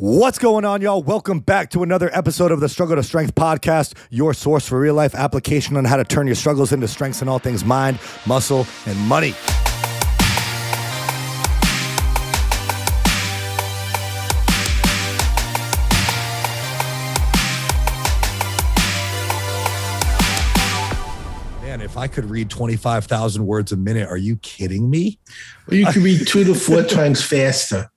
What's going on, y'all? Welcome back to another episode of the Struggle to Strength podcast, your source for real life application on how to turn your struggles into strengths in all things mind, muscle, and money. Man, if I could read 25,000 words a minute, are you kidding me? Well, you can read two to four times faster.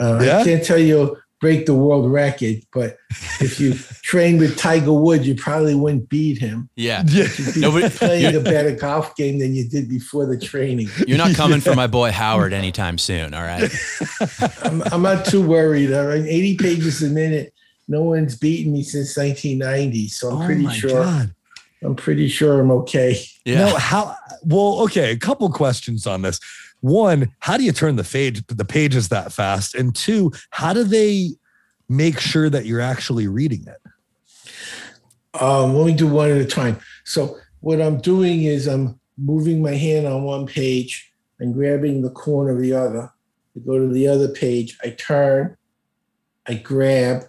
Uh, Yeah? I can't tell you break the world record, but if you train with Tiger Woods, you probably wouldn't beat him. Yeah. Yeah. You'd be Nobody- playing a better golf game than you did before the training. You're not coming for my boy Howard anytime soon. All right. I'm, I'm not too worried. All right, 80 pages a minute. No one's beaten me since 1990, so I'm oh pretty my sure. God. I'm pretty sure I'm okay. Yeah. No, how well, okay, a couple questions on this. One, how do you turn the page the pages that fast? And two, how do they make sure that you're actually reading it? Um, let me do one at a time. So what I'm doing is I'm moving my hand on one page and grabbing the corner of the other. I go to the other page. I turn. I grab.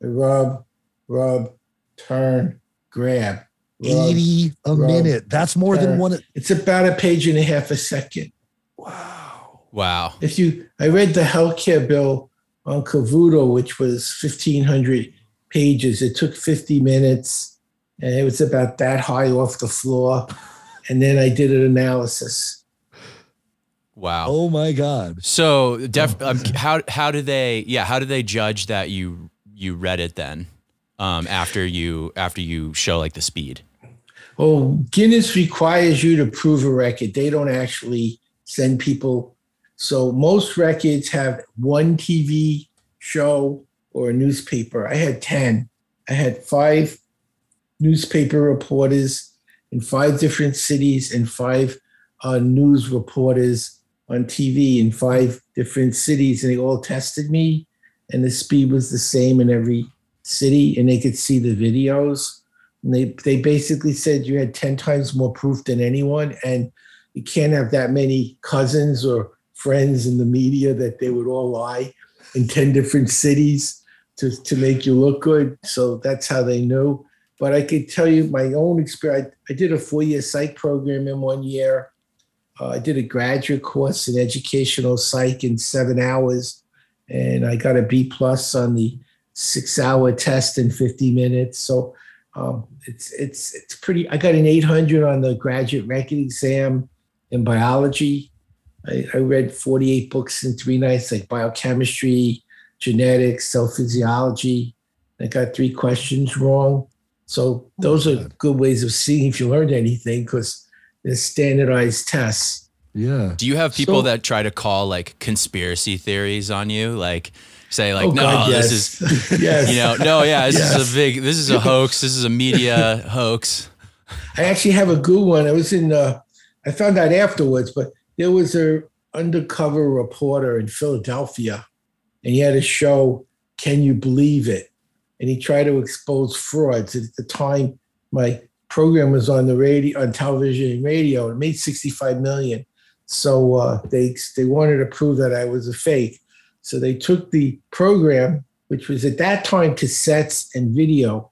I rub, rub, turn, grab. rub. 80 a rub, minute. That's more than one. It's about a page and a half a second. Wow. Wow. If you, I read the healthcare bill on Cavuto, which was 1,500 pages. It took 50 minutes, and it was about that high off the floor. And then I did an analysis. Wow. Oh my God. So, def- um, how how do they? Yeah, how do they judge that you you read it then? Um, after you after you show like the speed. Well, Guinness requires you to prove a record. They don't actually send people. So most records have one TV show or a newspaper. I had 10. I had five newspaper reporters in five different cities and five uh, news reporters on TV in five different cities. And they all tested me, and the speed was the same in every city, and they could see the videos. And they they basically said you had 10 times more proof than anyone and you can't have that many cousins or friends in the media that they would all lie in 10 different cities to, to make you look good. So that's how they knew. But i could tell you my own experience i did a four-year psych program in one year. Uh, i did a graduate course in educational psych in seven hours. And i got a b plus on the six hour test in 50 minutes. So um, it's it's it's pretty. I got an 800 on the graduate record exam in biology. I, I read 48 books in three nights, like biochemistry, genetics, cell physiology. I got three questions wrong. So those are God. good ways of seeing if you learned anything because they're standardized tests. Yeah. Do you have people So- that try to call like conspiracy theories on you? Like say like, Oh, no, God, this is yes. you know, no, yeah, this is a big, this is a hoax. This is a media hoax. I actually have a good one. I was in, uh, I found out afterwards, but there was a undercover reporter in Philadelphia, and he had a show, Can You Believe It? And he tried to expose frauds. At the time, my program was on the radio, on television and radio. It made 65 million. So uh, they they wanted to prove that I was a fake. So they took the program, which was at that time cassettes and video,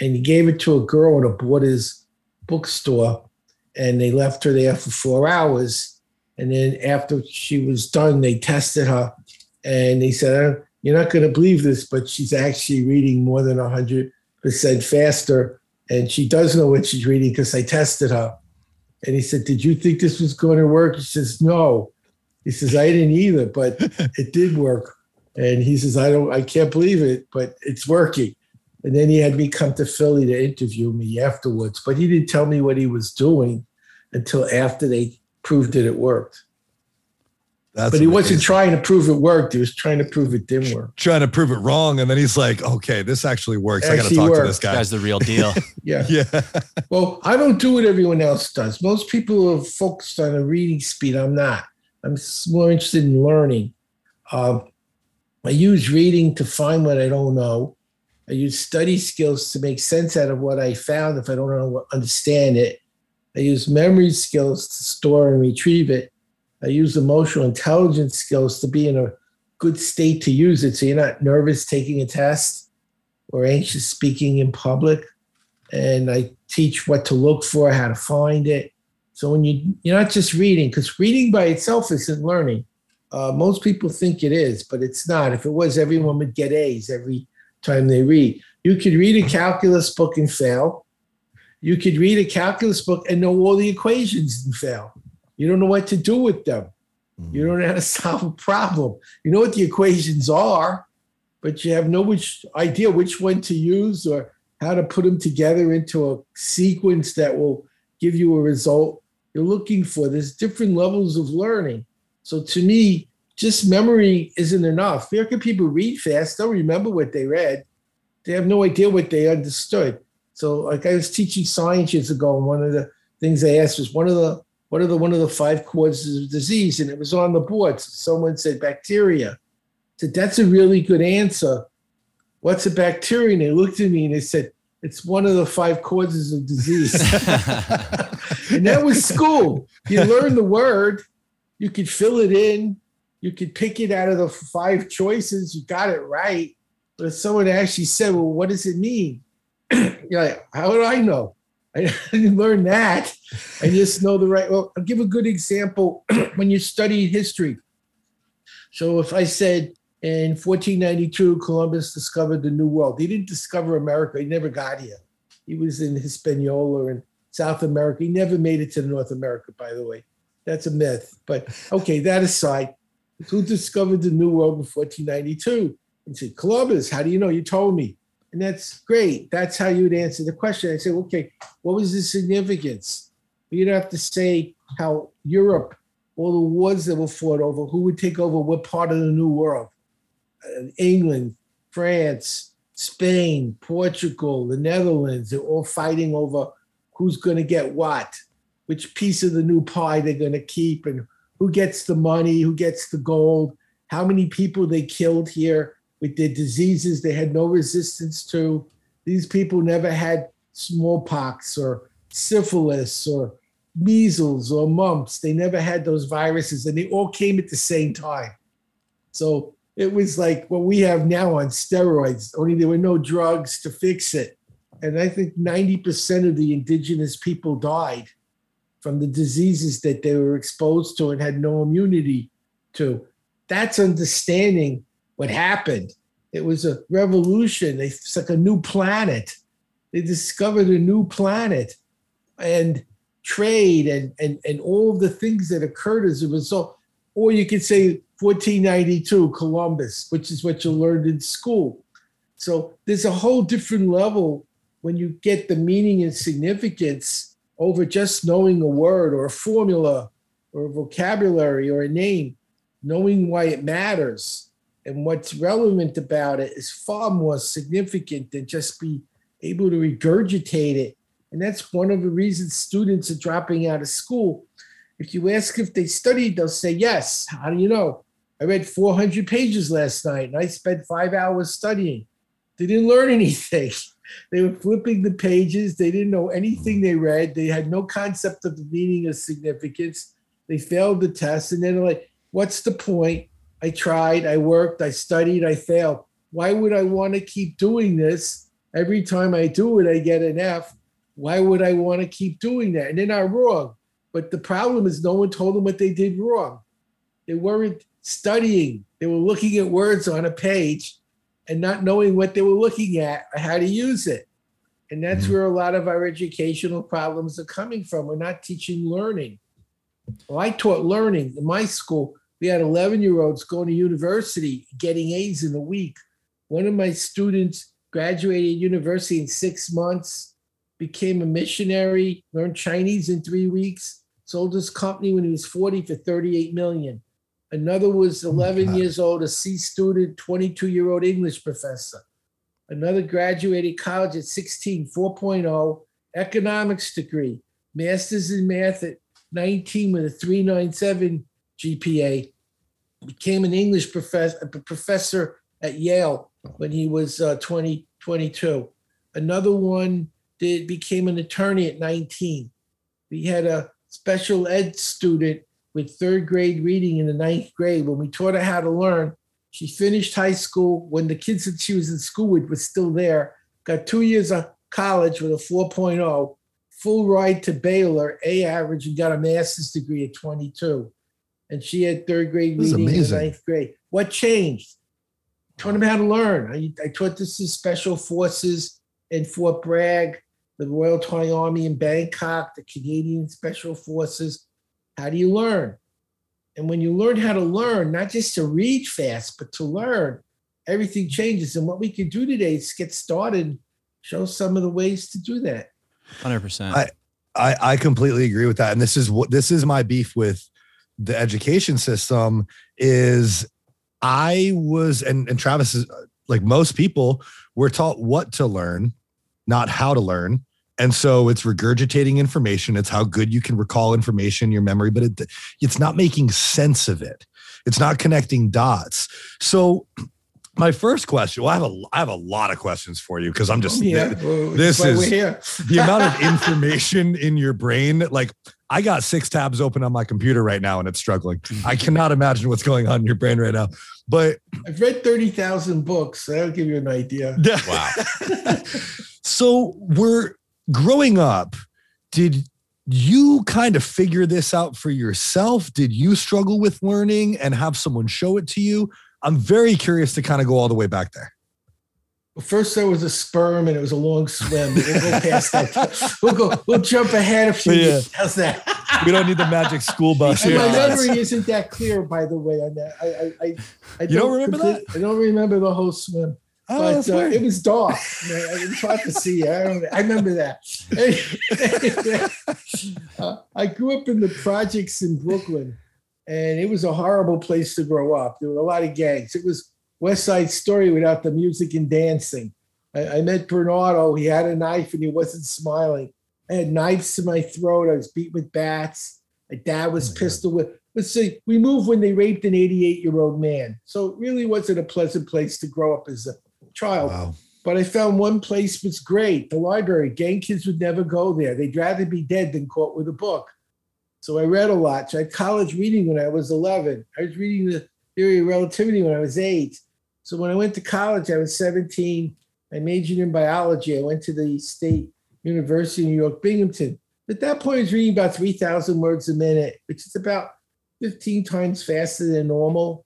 and he gave it to a girl at a Borders bookstore, and they left her there for four hours. And then after she was done, they tested her, and they said, "Uh, "You're not going to believe this, but she's actually reading more than hundred percent faster, and she does know what she's reading because I tested her." And he said, "Did you think this was going to work?" She says, "No." He says, "I didn't either, but it did work." And he says, "I don't, I can't believe it, but it's working." And then he had me come to Philly to interview me afterwards, but he didn't tell me what he was doing until after they proved that it worked. That's but he wasn't trying to prove it worked. He was trying to prove it didn't work. trying to prove it wrong. And then he's like, okay, this actually works. I got to Actually talk to this guy. Guy's the real deal. Yeah. Yeah. Well, I don't do what everyone else does. Most people are focused on a reading speed. I'm not. I'm more interested in learning. Um, I use reading to find what I don't know. I use study skills to make sense out of what I found if I don't understand it. I use memory skills to store and retrieve it. I use emotional intelligence skills to be in a good state to use it so you're not nervous taking a test or anxious speaking in public. And I teach what to look for, how to find it. So when you you're not just reading, because reading by itself isn't learning. Uh, most people think it is, but it's not. If it was, everyone would get A's every time they read. You could read a calculus book and fail. You could read a calculus book and know all the equations and fail. You don't know what to do with them. Mm-hmm. You don't know how to solve a problem. You know what the equations are, but you have no which idea which one to use or how to put them together into a sequence that will give you a result you're looking for. There's different levels of learning. So to me, just memory isn't enough. There can people read fast, don't remember what they read. They have no idea what they understood. So like I was teaching science years ago, and one of the things they asked was one of the what are the one of the five causes of disease? And it was on the board. So someone said bacteria. I said, that's a really good answer. What's a bacteria? And they looked at me and they said, it's one of the five causes of disease. and that was school. You learn the word, you could fill it in, you could pick it out of the five choices, you got it right. But if someone actually said, Well, what does it mean? You're like, How do I know? I didn't learn that. I just know the right. Well, I'll give a good example when you study history. So if I said in 1492, Columbus discovered the New World, he didn't discover America. He never got here. He was in Hispaniola and South America. He never made it to North America, by the way. That's a myth. But okay, that aside, who discovered the New World in 1492? And said, Columbus, how do you know? You told me. And that's great. That's how you would answer the question. I say, okay, what was the significance? You don't have to say how Europe, all the wars that were fought over, who would take over what part of the New World? Uh, England, France, Spain, Portugal, the Netherlands, they're all fighting over who's going to get what, which piece of the new pie they're going to keep, and who gets the money, who gets the gold, how many people they killed here with their diseases they had no resistance to. These people never had smallpox or syphilis or measles or mumps. They never had those viruses, and they all came at the same time. So it was like what we have now on steroids, only there were no drugs to fix it. And I think 90% of the indigenous people died from the diseases that they were exposed to and had no immunity to. That's understanding what happened. It was a revolution. It's like a new planet. They discovered a new planet and trade and, and, and all the things that occurred as a result. Or you could say 1492, Columbus, which is what you learned in school. So there's a whole different level when you get the meaning and significance over just knowing a word or a formula or a vocabulary or a name, knowing why it matters and what's relevant about it is far more significant than just be able to regurgitate it. And that's one of the reasons students are dropping out of school. If you ask if they studied, they'll say yes. How do you know? I read 400 pages last night and I spent five hours studying. They didn't learn anything. They were flipping the pages. They didn't know anything they read. They had no concept of the meaning or significance. They failed the test. And then, they're like, what's the point? I tried, I worked, I studied, I failed. Why would I want to keep doing this? Every time I do it, I get an F. Why would I want to keep doing that? And they're not wrong. But the problem is, no one told them what they did wrong. They weren't studying, they were looking at words on a page and not knowing what they were looking at or how to use it. And that's mm-hmm. where a lot of our educational problems are coming from. We're not teaching learning. Well, I taught learning in my school we had 11 year olds going to university getting A's in a week. One of my students graduated university in six months, became a missionary, learned Chinese in three weeks, sold his company when he was 40 for 38 million. Another was 11 oh years old, a C student, 22 year old English professor. Another graduated college at 16, 4.0, economics degree, master's in math at 19 with a 397 GPA, became an English professor, professor at Yale when he was uh, 20, 22. Another one did became an attorney at 19. We had a special ed student with third grade reading in the ninth grade. When we taught her how to learn, She finished high school when the kids that she was in school with were still there. Got two years of college with a 4.0, full ride to Baylor, A average, and got a master's degree at 22. And she had third grade This reading in ninth grade. What changed? Taught them how to learn. I, I taught this to special forces in Fort Bragg, the Royal Thai Army in Bangkok, the Canadian Special Forces. How do you learn? And when you learn how to learn, not just to read fast, but to learn, everything changes. And what we can do today is get started, show some of the ways to do that. Hundred percent. I- I, I completely agree with that. And this is what this is my beef with the education system is I was and, and Travis is like most people were taught what to learn, not how to learn. And so it's regurgitating information. It's how good you can recall information, in your memory, but it, it's not making sense of it. It's not connecting dots. So my first question, well, I have a I have a lot of questions for you because I'm just yeah, well, this is- the amount of information in your brain like i got six tabs open on my computer right now and it's struggling i cannot imagine what's going on in your brain right now but I've read 30,000 books. So that'll give you an idea. Wow. so we're growing up did you kind of figure this out for yourself did you struggle with learning and have someone show it to you i'm very curious to kind of go all the way back there First, there was a sperm and it was a long swim. We'll go past that. We'll go. We'll jump ahead a few. Yeah. How's that? we don't need the magic school bus And my memory isn't that clear, by the way. On that, I, I, I, I You don't remember that? I don't remember the whole swim, Oh, but uh, it was dark. Man, It was hard to see. I, don't, I remember that. Uh, I grew up in the projects in Brooklyn, and it was a horrible place to grow up. There were a lot of gangs. It was West Side Story without the music and dancing. I, I met Bernardo. He had a knife and he wasn't smiling. I had knives to my throat. I was beat with bats. My dad was Oh my God. pistol whipped. Let's see, we moved when they raped an 88 year old man. So it really wasn't a pleasant place to grow up as a child. wow But I found one place was great the library. Gang kids would never go there. They'd rather be dead than caught with a book. So I read a lot. So I had college reading when I was 11. I was reading the theory of relativity when I was eight. So when I went to college, I was 17. I majored in biology. I went to the State University of New York, Binghamton. At that point, I was reading about 3,000 words a minute, which is about 15 times faster than normal.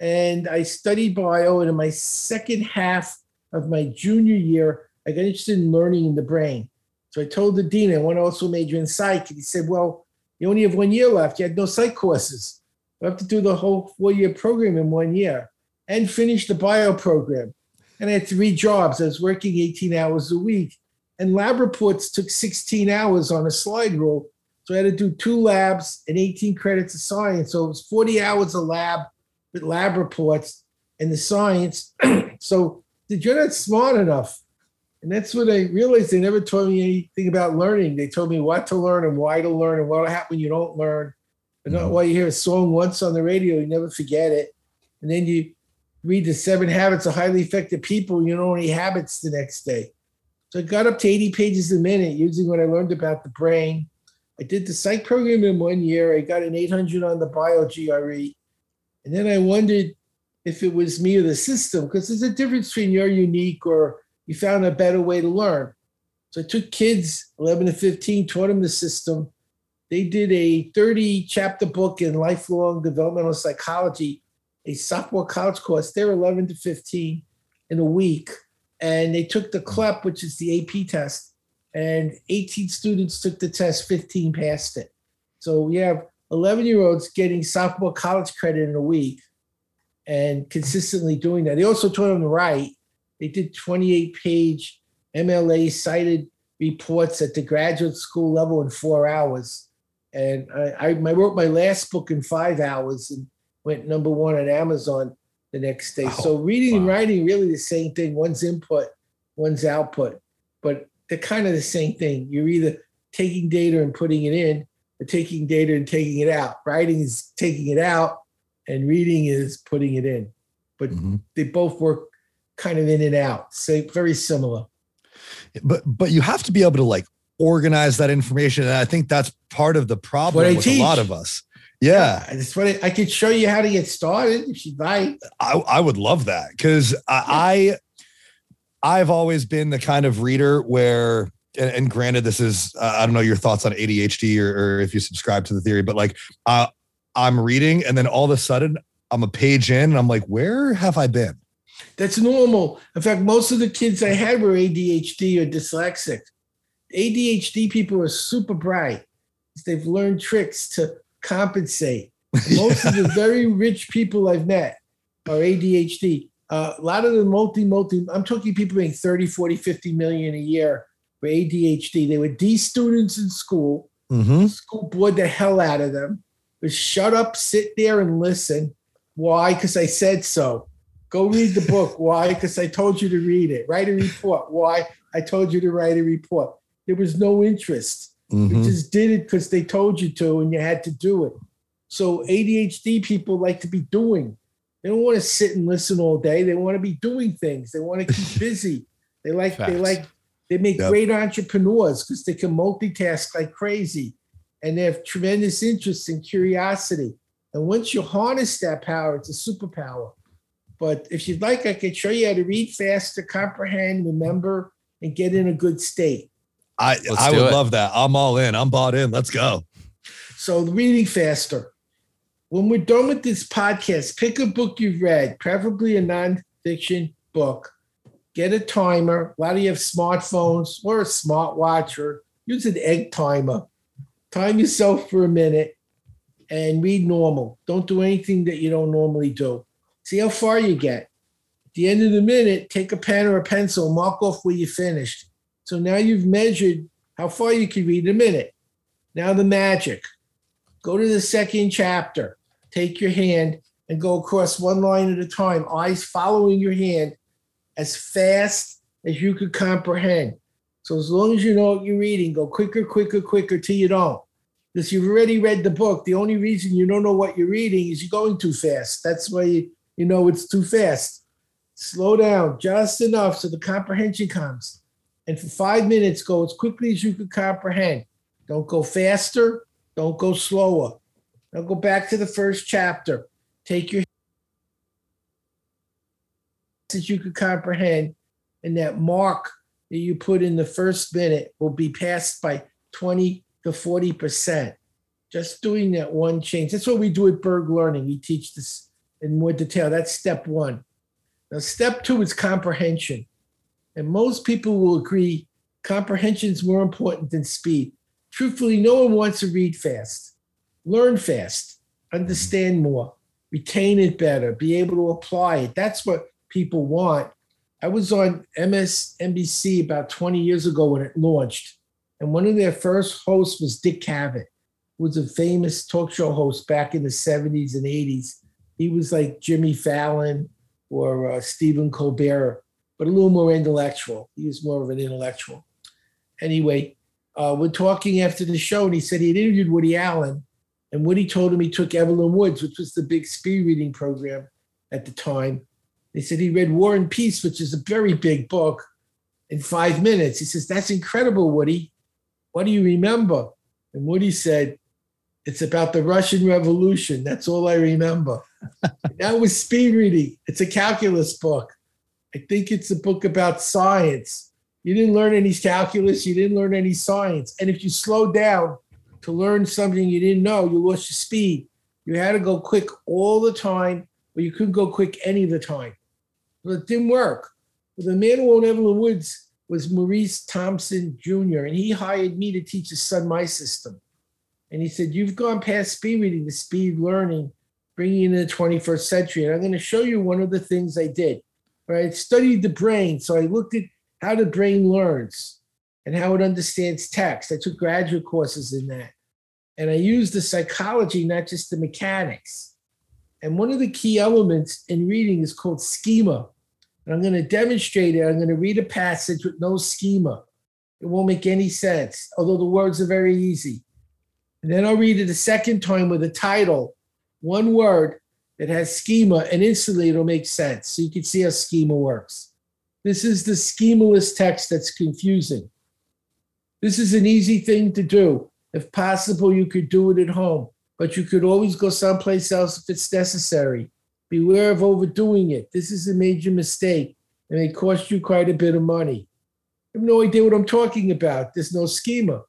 And I studied bio. And in my second half of my junior year, I got interested in learning in the brain. So I told the dean I want to also major in psych. And he said, Well, you only have one year left. You had no psych courses. You have to do the whole four year program in one year and finish the bio program. And I had three jobs. I was working 18 hours a week. And lab reports took 16 hours on a slide rule. So I had to do two labs and 18 credits of science. So it was 40 hours of lab with lab reports and the science. so did you're not smart enough. And that's what I realized. They never taught me anything about learning. They told me what to learn and why to learn and what will happen when you don't learn. And not Mhm. why you hear a song once on the radio, you never forget it. And then you read the seven habits of highly effective people, you know any habits the next day. So I got up to 80 pages a minute using what I learned about the brain. I did the psych program in one year. I got an 800 on the bio GRE. And then I wondered if it was me or the system, because there's a difference between you're unique or you found a better way to learn. So I took kids 11 to 15, taught them the system. They did a 30 chapter book in lifelong developmental psychology, a sophomore college course. They're 11 to 15 in a week. And they took the CLEP, which is the AP test, and 18 students took the test, 15 passed it. So we have 11 year olds getting sophomore college credit in a week and consistently doing that. They also taught them to write. They did 28 page MLA cited reports at the graduate school level in four hours. And I, I, wrote my last book in five hours and went number one on Amazon the next day. so reading and writing really the same thing. One's input, one's output, but they're kind of the same thing. You're either taking data and putting it in, or taking data and taking it out. Writing is taking it out, and reading is putting it in. But Mhm. they both work kind of in and out. So very similar. but but you have to be able to like organize that information and i think that's part of the problem with a lot of us Yeah, I just want to, I could show you how to get started if you'd like. I, I would love that because I, I I've always been the kind of reader where and, and granted this is uh, I don't know your thoughts on ADHD or, or if you subscribe to the theory, but like uh, I'm reading and then all of a sudden I'm a page in and I'm like, where have I been? That's normal. In fact, most of the kids I had were ADHD or dyslexic. ADHD people are super bright. They've learned tricks to compensate. Most of the very rich people I've met are ADHD. Uh, a lot of the multi, multi, I'm talking people making 30, 40, 50 million a year for ADHD. They were D students in school. Mm-hmm. School bored the hell out of them. But shut up, sit there and listen. Why? Because I said so. Go read the book. Why? Because I told you to read it. Write a report. Why? I told you to write a report. There was no interest. Mm-hmm. You just did it because they told you to and you had to do it. So ADHD people like to be doing. They don't want to sit and listen all day. They want to be doing things. They want to keep busy. They like they like they make Yep. great entrepreneurs because they can multitask like crazy and they have tremendous interest and curiosity. And once you harness that power, it's a superpower. But if you'd like, I could show you how to read faster, comprehend, remember, and get in a good state. I Let's I would it. love that. I'm all in. I'm bought in. Let's go. So reading faster. When we're done with this podcast, pick a book you've read, preferably a nonfiction book. Get a timer. A lot of you have smartphones or a smartwatch or use an egg timer. Time yourself for a minute and read normal. Don't do anything that you don't normally do. See how far you get. At the end of the minute, take a pen or a pencil, mark off where you finished. So now you've measured how far you can read in a minute. Now the magic. Go to the second chapter. Take your hand and go across one line at a time, eyes following your hand as fast as you could comprehend. So as long as you know what you're reading, go quicker, quicker, quicker till you don't. Because you've already read the book. The only reason you don't know what you're reading is you're going too fast. That's why you, you know it's too fast. Slow down just enough so the comprehension comes. And for five minutes, go as quickly as you can comprehend. Don't go faster. Don't go slower. Now go back to the first chapter. Take your as you can comprehend, and that mark that you put in the first minute will be passed by 20 to 40 percent. Just doing that one change. That's what we do at Berg Learning. We teach this in more detail. That's step one. Now, step two is comprehension. And most people will agree comprehension is more important than speed. Truthfully, no one wants to read fast. Learn fast, understand more, retain it better, be able to apply it. That's what people want. I was on MSNBC about 20 years ago when it launched, and one of their first hosts was Dick Cavett, who was a famous talk show host back in the 70s and 80s. He was like Jimmy Fallon or uh, Stephen Colbert, but a little more intellectual. He was more of an intellectual. Anyway, uh, we're talking after the show, and he said he had interviewed Woody Allen, and Woody told him he took Evelyn Woods, which was the big speed reading program at the time. They said he read War and Peace, which is a very big book, in five minutes. He says, That's incredible, Woody. What do you remember? And Woody said, It's about the Russian Revolution. That's all I remember. that was speed reading. It's a calculus book. I think it's a book about science. You didn't learn any calculus, you didn't learn any science. And if you slow down to learn something you didn't know, you lost your speed. You had to go quick all the time, or you couldn't go quick any of the time. But it didn't work. But the man who owned Evelyn Woods was Maurice Thompson Jr., and he hired me to teach his son my system. And he said, You've gone past speed reading to speed learning, bringing in the 21st century. And I'm going to show you one of the things I did. Right? I studied the brain. So I looked at how the brain learns and how it understands text. I took graduate courses in that. And I used the psychology, not just the mechanics. And one of the key elements in reading is called schema. And I'm going to demonstrate it. I'm going to read a passage with no schema. It won't make any sense, although the words are very easy. And then I'll read it a second time with a title, one word that has schema, and instantly it'll make sense. So you can see how schema works. This is the schemaless text that's confusing. This is an easy thing to do. If possible, you could do it at home. but you could always go someplace else if it's necessary. Beware of overdoing it. This is a major mistake and it costs you quite a bit of money. I have no idea what I'm talking about. There's no schema.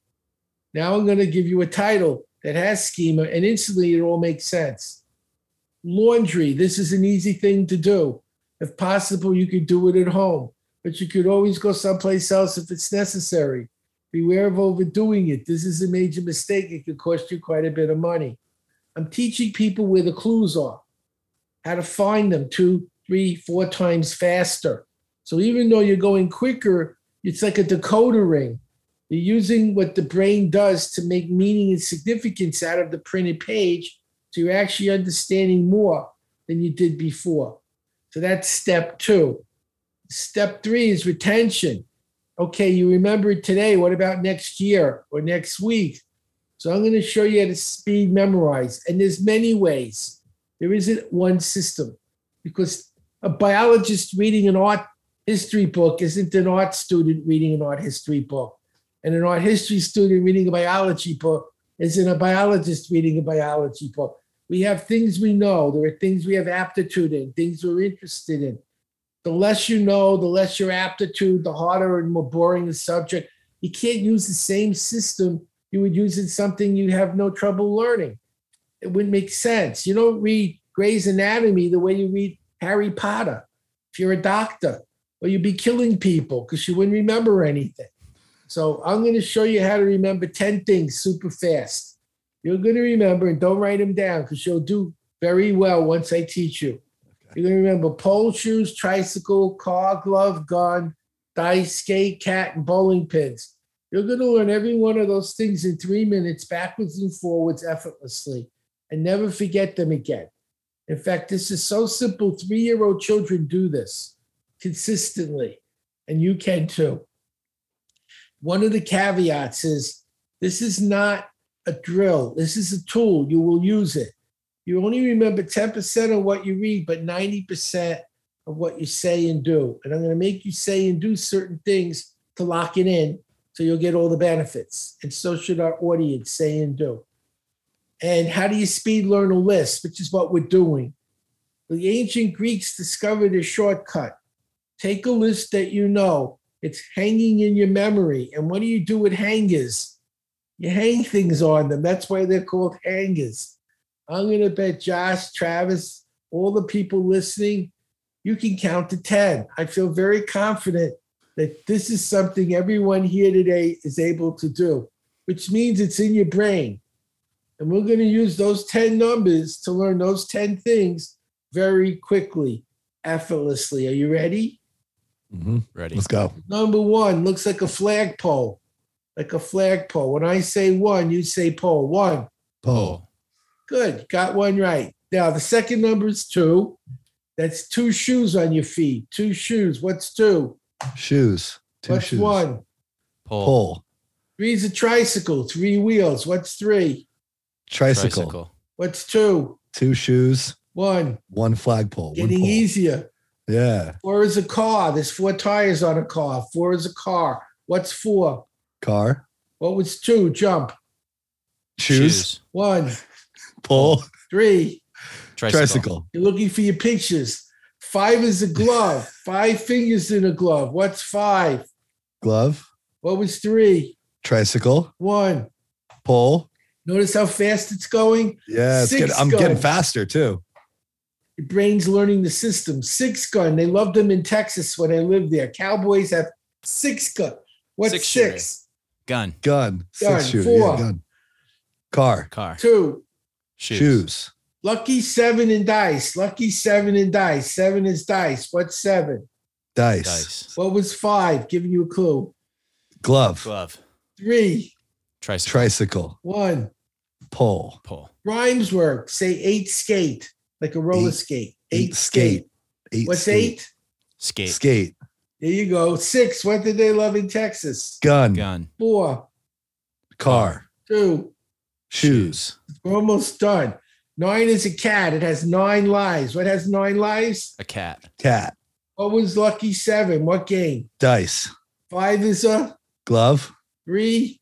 Now I'm going to give you a title that has schema, and instantly it all makes sense. Laundry. This is an easy thing to do. If possible, you could do it at home, but you could always go someplace else if it's necessary. Beware of overdoing it. This is a major mistake. It could cost you quite a bit of money. I'm teaching people where the clues are, how to find them two, three, four times faster. So even though you're going quicker, it's like a decoder ring. You're using what the brain does to make meaning and significance out of the printed page. So you're actually understanding more than you did before. So that's step two. Step three is retention. Okay, you remember it today. What about next year or next week? So I'm going to show you how to speed memorize. And there's many ways. There isn't one system because a biologist reading an art history book isn't an art student reading an art history book. And an art history student reading a biology book isn't a biologist reading a biology book. We have things we know. There are things we have aptitude in, things we're interested in. The less you know, the less your aptitude, the harder and more boring the subject. You can't use the same system you would use in something you have no trouble learning. It wouldn't make sense. You don't read Gray's Anatomy the way you read Harry Potter. If you're a doctor, or you'd be killing people because you wouldn't remember anything. So I'm going to show you how to remember 10 things super fast. You're going to remember and don't write them down because you'll do very well once I teach you. You're going to remember pole shoes, tricycle, car, glove, gun, dice, skate, cat, and bowling pins. You're going to learn every one of those things in three minutes, backwards and forwards, effortlessly, and never forget them again. In fact, this is so simple. Three year old children do this consistently, and you can too. One of the caveats is this is not a drill, this is a tool. You will use it. You only remember 10% of what you read, but 90% of what you say and do. And I'm going to make you say and do certain things to lock it in so you'll get all the benefits. And so should our audience say and do. And how do you speed learn a list, which is what we're doing? The ancient Greeks discovered a shortcut. Take a list that you know, it's hanging in your memory. And what do you do with hangers? You hang things on them. That's why they're called hangers. I'm going to bet Josh, Travis, all the people listening, you can count to 10. I feel very confident that this is something everyone here today is able to do, which means it's in your brain. And we're going to use those 10 numbers to learn those 10 things very quickly, effortlessly. Are you ready? Mm-hmm. Ready? Let's go. Number one looks like a flagpole, like a flagpole. When I say one, you say pole. One. Pole. Good. Got one right. Now, the second number is two. That's two shoes on your feet. Two shoes. What's two? Shoes. Two What's shoes. one? Pole. Pole. Three is a tricycle. Three wheels. What's three? Tricycle. Tricycle. What's two? Two shoes. One. One flagpole. One Getting pole. easier. Yeah. Four is a car. There's four tires on a car. Four is a car. What's four? Car. What was two? Jump. Shoes. One. Pull. Three. Tricycle. Tricycle. You're looking for your pictures. Five is a glove. Five fingers in a glove. What's five? Glove. What was three? Tricycle. One. Pull. Notice how fast it's going? Yeah, it's good. I'm getting faster too. Your brain's learning the system. Six gun. They loved them in Texas when I lived there. Cowboys have six gun. What's Six six? Gun. Gun. Gun. Six shooter. Four. Yeah, gun. Car. Car. Two. Shoes. Shoes. Lucky seven and dice. Lucky seven and dice. Seven is dice. What's seven? Dice. Dice. What was five? Giving you a clue. Glove. Glove. Three. Tricycle. Tricycle. One. Pole. Pole. Rhymes work. Say eight skate, like a roller Eight- skate. eight Eight, skate. skate. Eight. What's skate. eight? Skate. Skate. There you go. Six. What did they love in Texas? Gun. Gun. Four. Car. Two. Shoes. We're almost done. Nine is a cat. It has nine lives. What has nine lives? A cat. Cat. What was lucky seven? What game? Dice. Five is a Glove. three.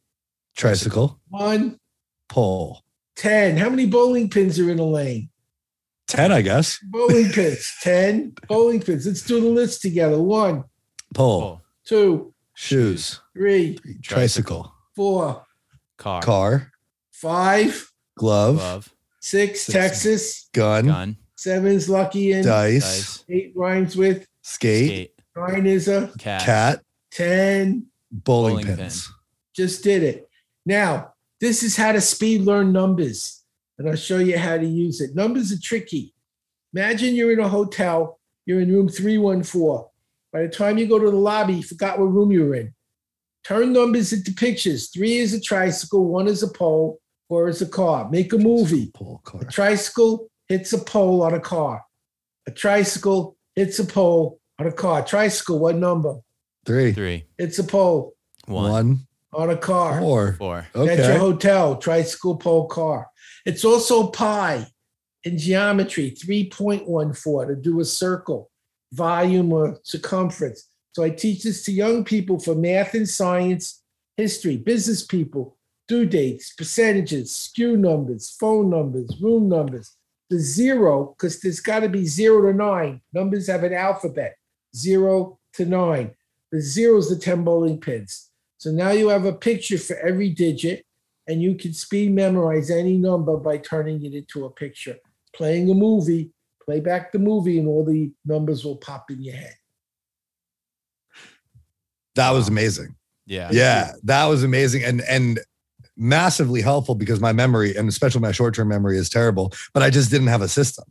Tricycle. One. Pole. 10. How many bowling pins are in a lane? 10, I guess. Bowling pins. 10 bowling pins. Let's do the list together. One, Pole, Pole, two, shoes, three, tricycle, four, car, car, five, glove, glove, six, Six. Texas, gun, gun, seven's lucky and dice, dice, eight rhymes with, skate, skate, nine is a cat, cat, 10. bowling, Bowling pins. Just did it. Now, this is how to speed learn numbers. And I'll show you how to use it. Numbers are tricky. Imagine you're in a hotel, you're in room 314. By the time you go to the lobby, you forgot what room you were in. Turn numbers into pictures. Three is a tricycle, one is a pole, four is a car. Make a movie. Pole, car. A tricycle hits a pole on a car. A tricycle hits a pole on a car. Tricycle, what number? Three, three, It's a pole one, one, on a car. four. four, That's your hotel, tricycle pole car. It's also pi in geometry, 3.14 to do a circle, volume or circumference. So I teach this to young people for math and science, history, business people, due dates, percentages, SKU numbers, phone numbers, room numbers. The zero, because there's got to be zero to nine. Numbers have an alphabet, zero to nine. The zero is the 10 bowling pins. So now you have a picture for every digit, and you can speed memorize any number by turning it into a picture. Playing a movie, play back the movie, and all the numbers will pop in your head. That was amazing. yeah, Yeah, that was amazing and and massively helpful because my memory and especially my short-term memory is terrible, but I just didn't have a system.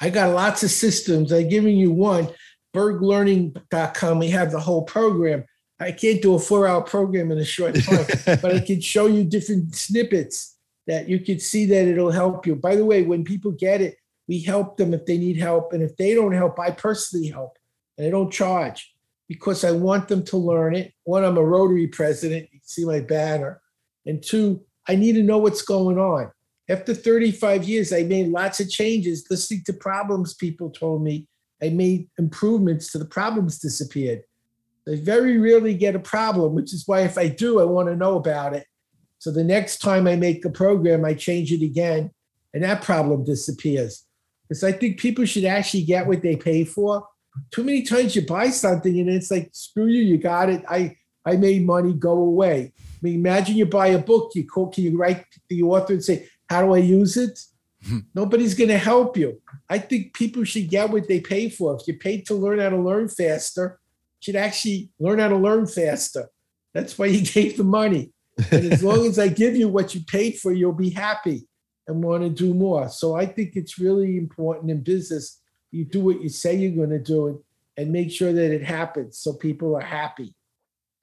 I got lots of systems. I'm giving you one, berglearning.com. We have the whole program. I can't do a four hour program in a short time, but I can show you different snippets that you can see that it'll help you. By the way, when people get it, we help them if they need help. And if they don't help, I personally help and I don't charge because I want them to learn it. One, I'm a Rotary president. You see my banner. And two, I need to know what's going on. After 35 years, I made lots of changes listening to problems people told me. I made improvements to the problems disappeared. I very rarely get a problem, which is why if I do, I want to know about it. So the next time I make a program, I change it again and that problem disappears. Because I think people should actually get what they pay for. Too many times you buy something and it's like, screw you, you got it. I, I made money, go away. I mean, imagine you buy a book, you call, can you write the author and say, how do I use it? Hmm. Nobody's going to help you. I think people should get what they pay for. If you're paid to learn how to learn faster, you should actually learn how to learn faster. That's why you gave the money. And as long as I give you what you paid for, you'll be happy and want to do more. So I think it's really important in business. You do what you say you're going to do and, and make sure that it happens so people are happy.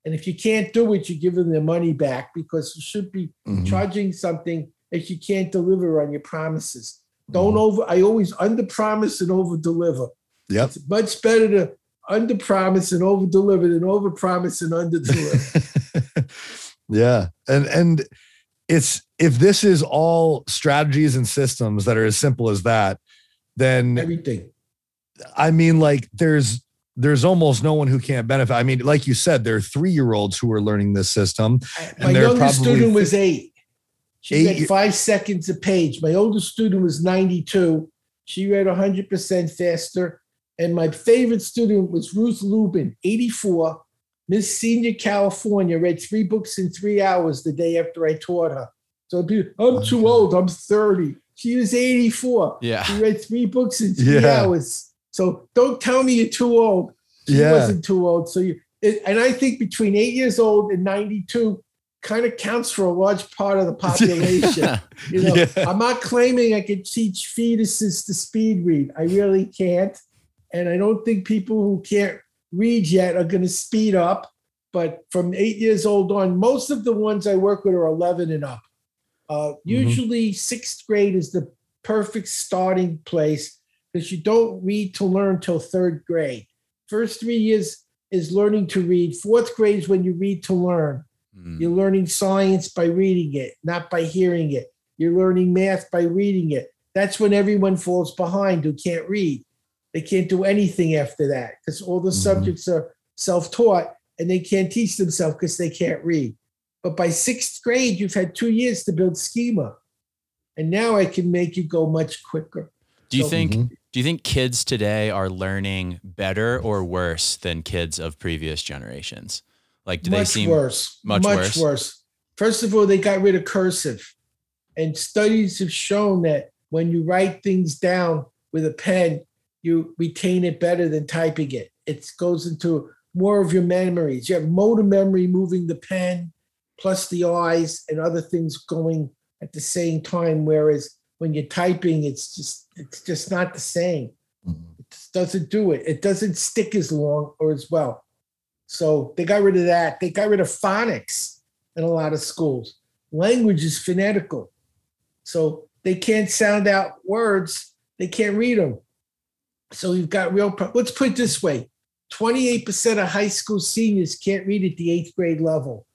And if you can't do it, you give them their money back because you should be Mhm. charging something if you can't deliver on your promises. Don't over, I always under promise and over deliver. Yep. It's much better to under promise and over deliver than over promise and under deliver. yeah. And and it's if this is all strategies and systems that are as simple as that, then Everything. I mean like there's there's almost no one who can't benefit. I mean, like you said, there are three-year-olds who are learning this system. My youngest probably student was eight. She Eight read five seconds a page. My oldest student was 92. She read 100% faster. And my favorite student was Ruth Lubin, 84, Miss Senior California, read three books in three hours the day after I taught her. So people, I'm oh too old, I'm 30. She was 84. yeah. She read three books in three Yeah. hours. So don't tell me you're too old. She Yeah. wasn't too old. So you, it, and I think between eight years old and 92 kind of counts for a large part of the population. You know, Yeah. I'm not claiming I can teach fetuses to speed read. I really can't. And I don't think people who can't read yet are going to speed up. But from eight years old on, most of the ones I work with are 11 and up. Uh, Usually, sixth grade is the perfect starting place because you don't read to learn till third grade. First three years is learning to read. Fourth grade is when you read to learn. Mm. You're learning science by reading it, not by hearing it. You're learning math by reading it. That's when everyone falls behind who can't read. They can't do anything after that because all the Mhm. subjects are self taught and they can't teach themselves because they can't read. But by sixth grade, you've had two years to build schema. And now I can make you go much quicker. Do you So- think Mhm. do you think kids today are learning better or worse than kids of previous generations? Like do much they seem worse. much worse? worse. First of all, they got rid of cursive. And studies have shown that when you write things down with a pen, you retain it better than typing it. It goes into more of your memories. You have motor memory moving the pen, plus the eyes and other things going at the same time. Whereas when you're typing, it's just it's just not the same. Mm-hmm. It just doesn't do it. It doesn't stick as long or as well. So they got rid of that. They got rid of phonics in a lot of schools. Language is phonetical. So they can't sound out words, they can't read them. So you've got real pro- let's put it this way 28% of high school seniors can't read at the eighth grade level,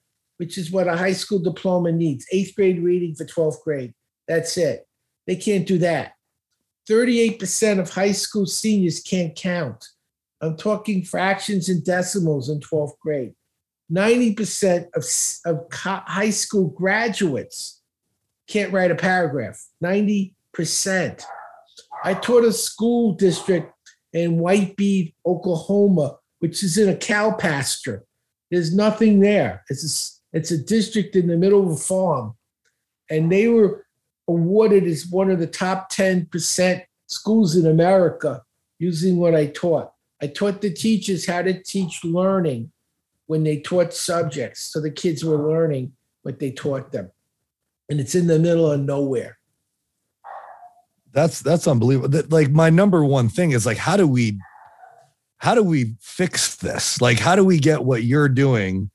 which is what a high school diploma needs. Eighth grade reading for 12th grade. That's it. They can't do that. 38% of high school seniors can't count. I'm talking fractions and decimals in 12th grade. 90% of, of high school graduates can't write a paragraph. 90%. I taught a school district in Whitebead, Oklahoma, which is in a cow pasture. There's nothing there. It's it's a district in the middle of a farm. And they were awarded as one of the top 10% schools in America using what I taught. I taught the teachers how to teach learning when they taught subjects. So the kids were learning what they taught them. And it's in the middle of nowhere. That's that's unbelievable. That, like my number one thing is like, how do we, how do we fix this? Like, how do we get what you're doing?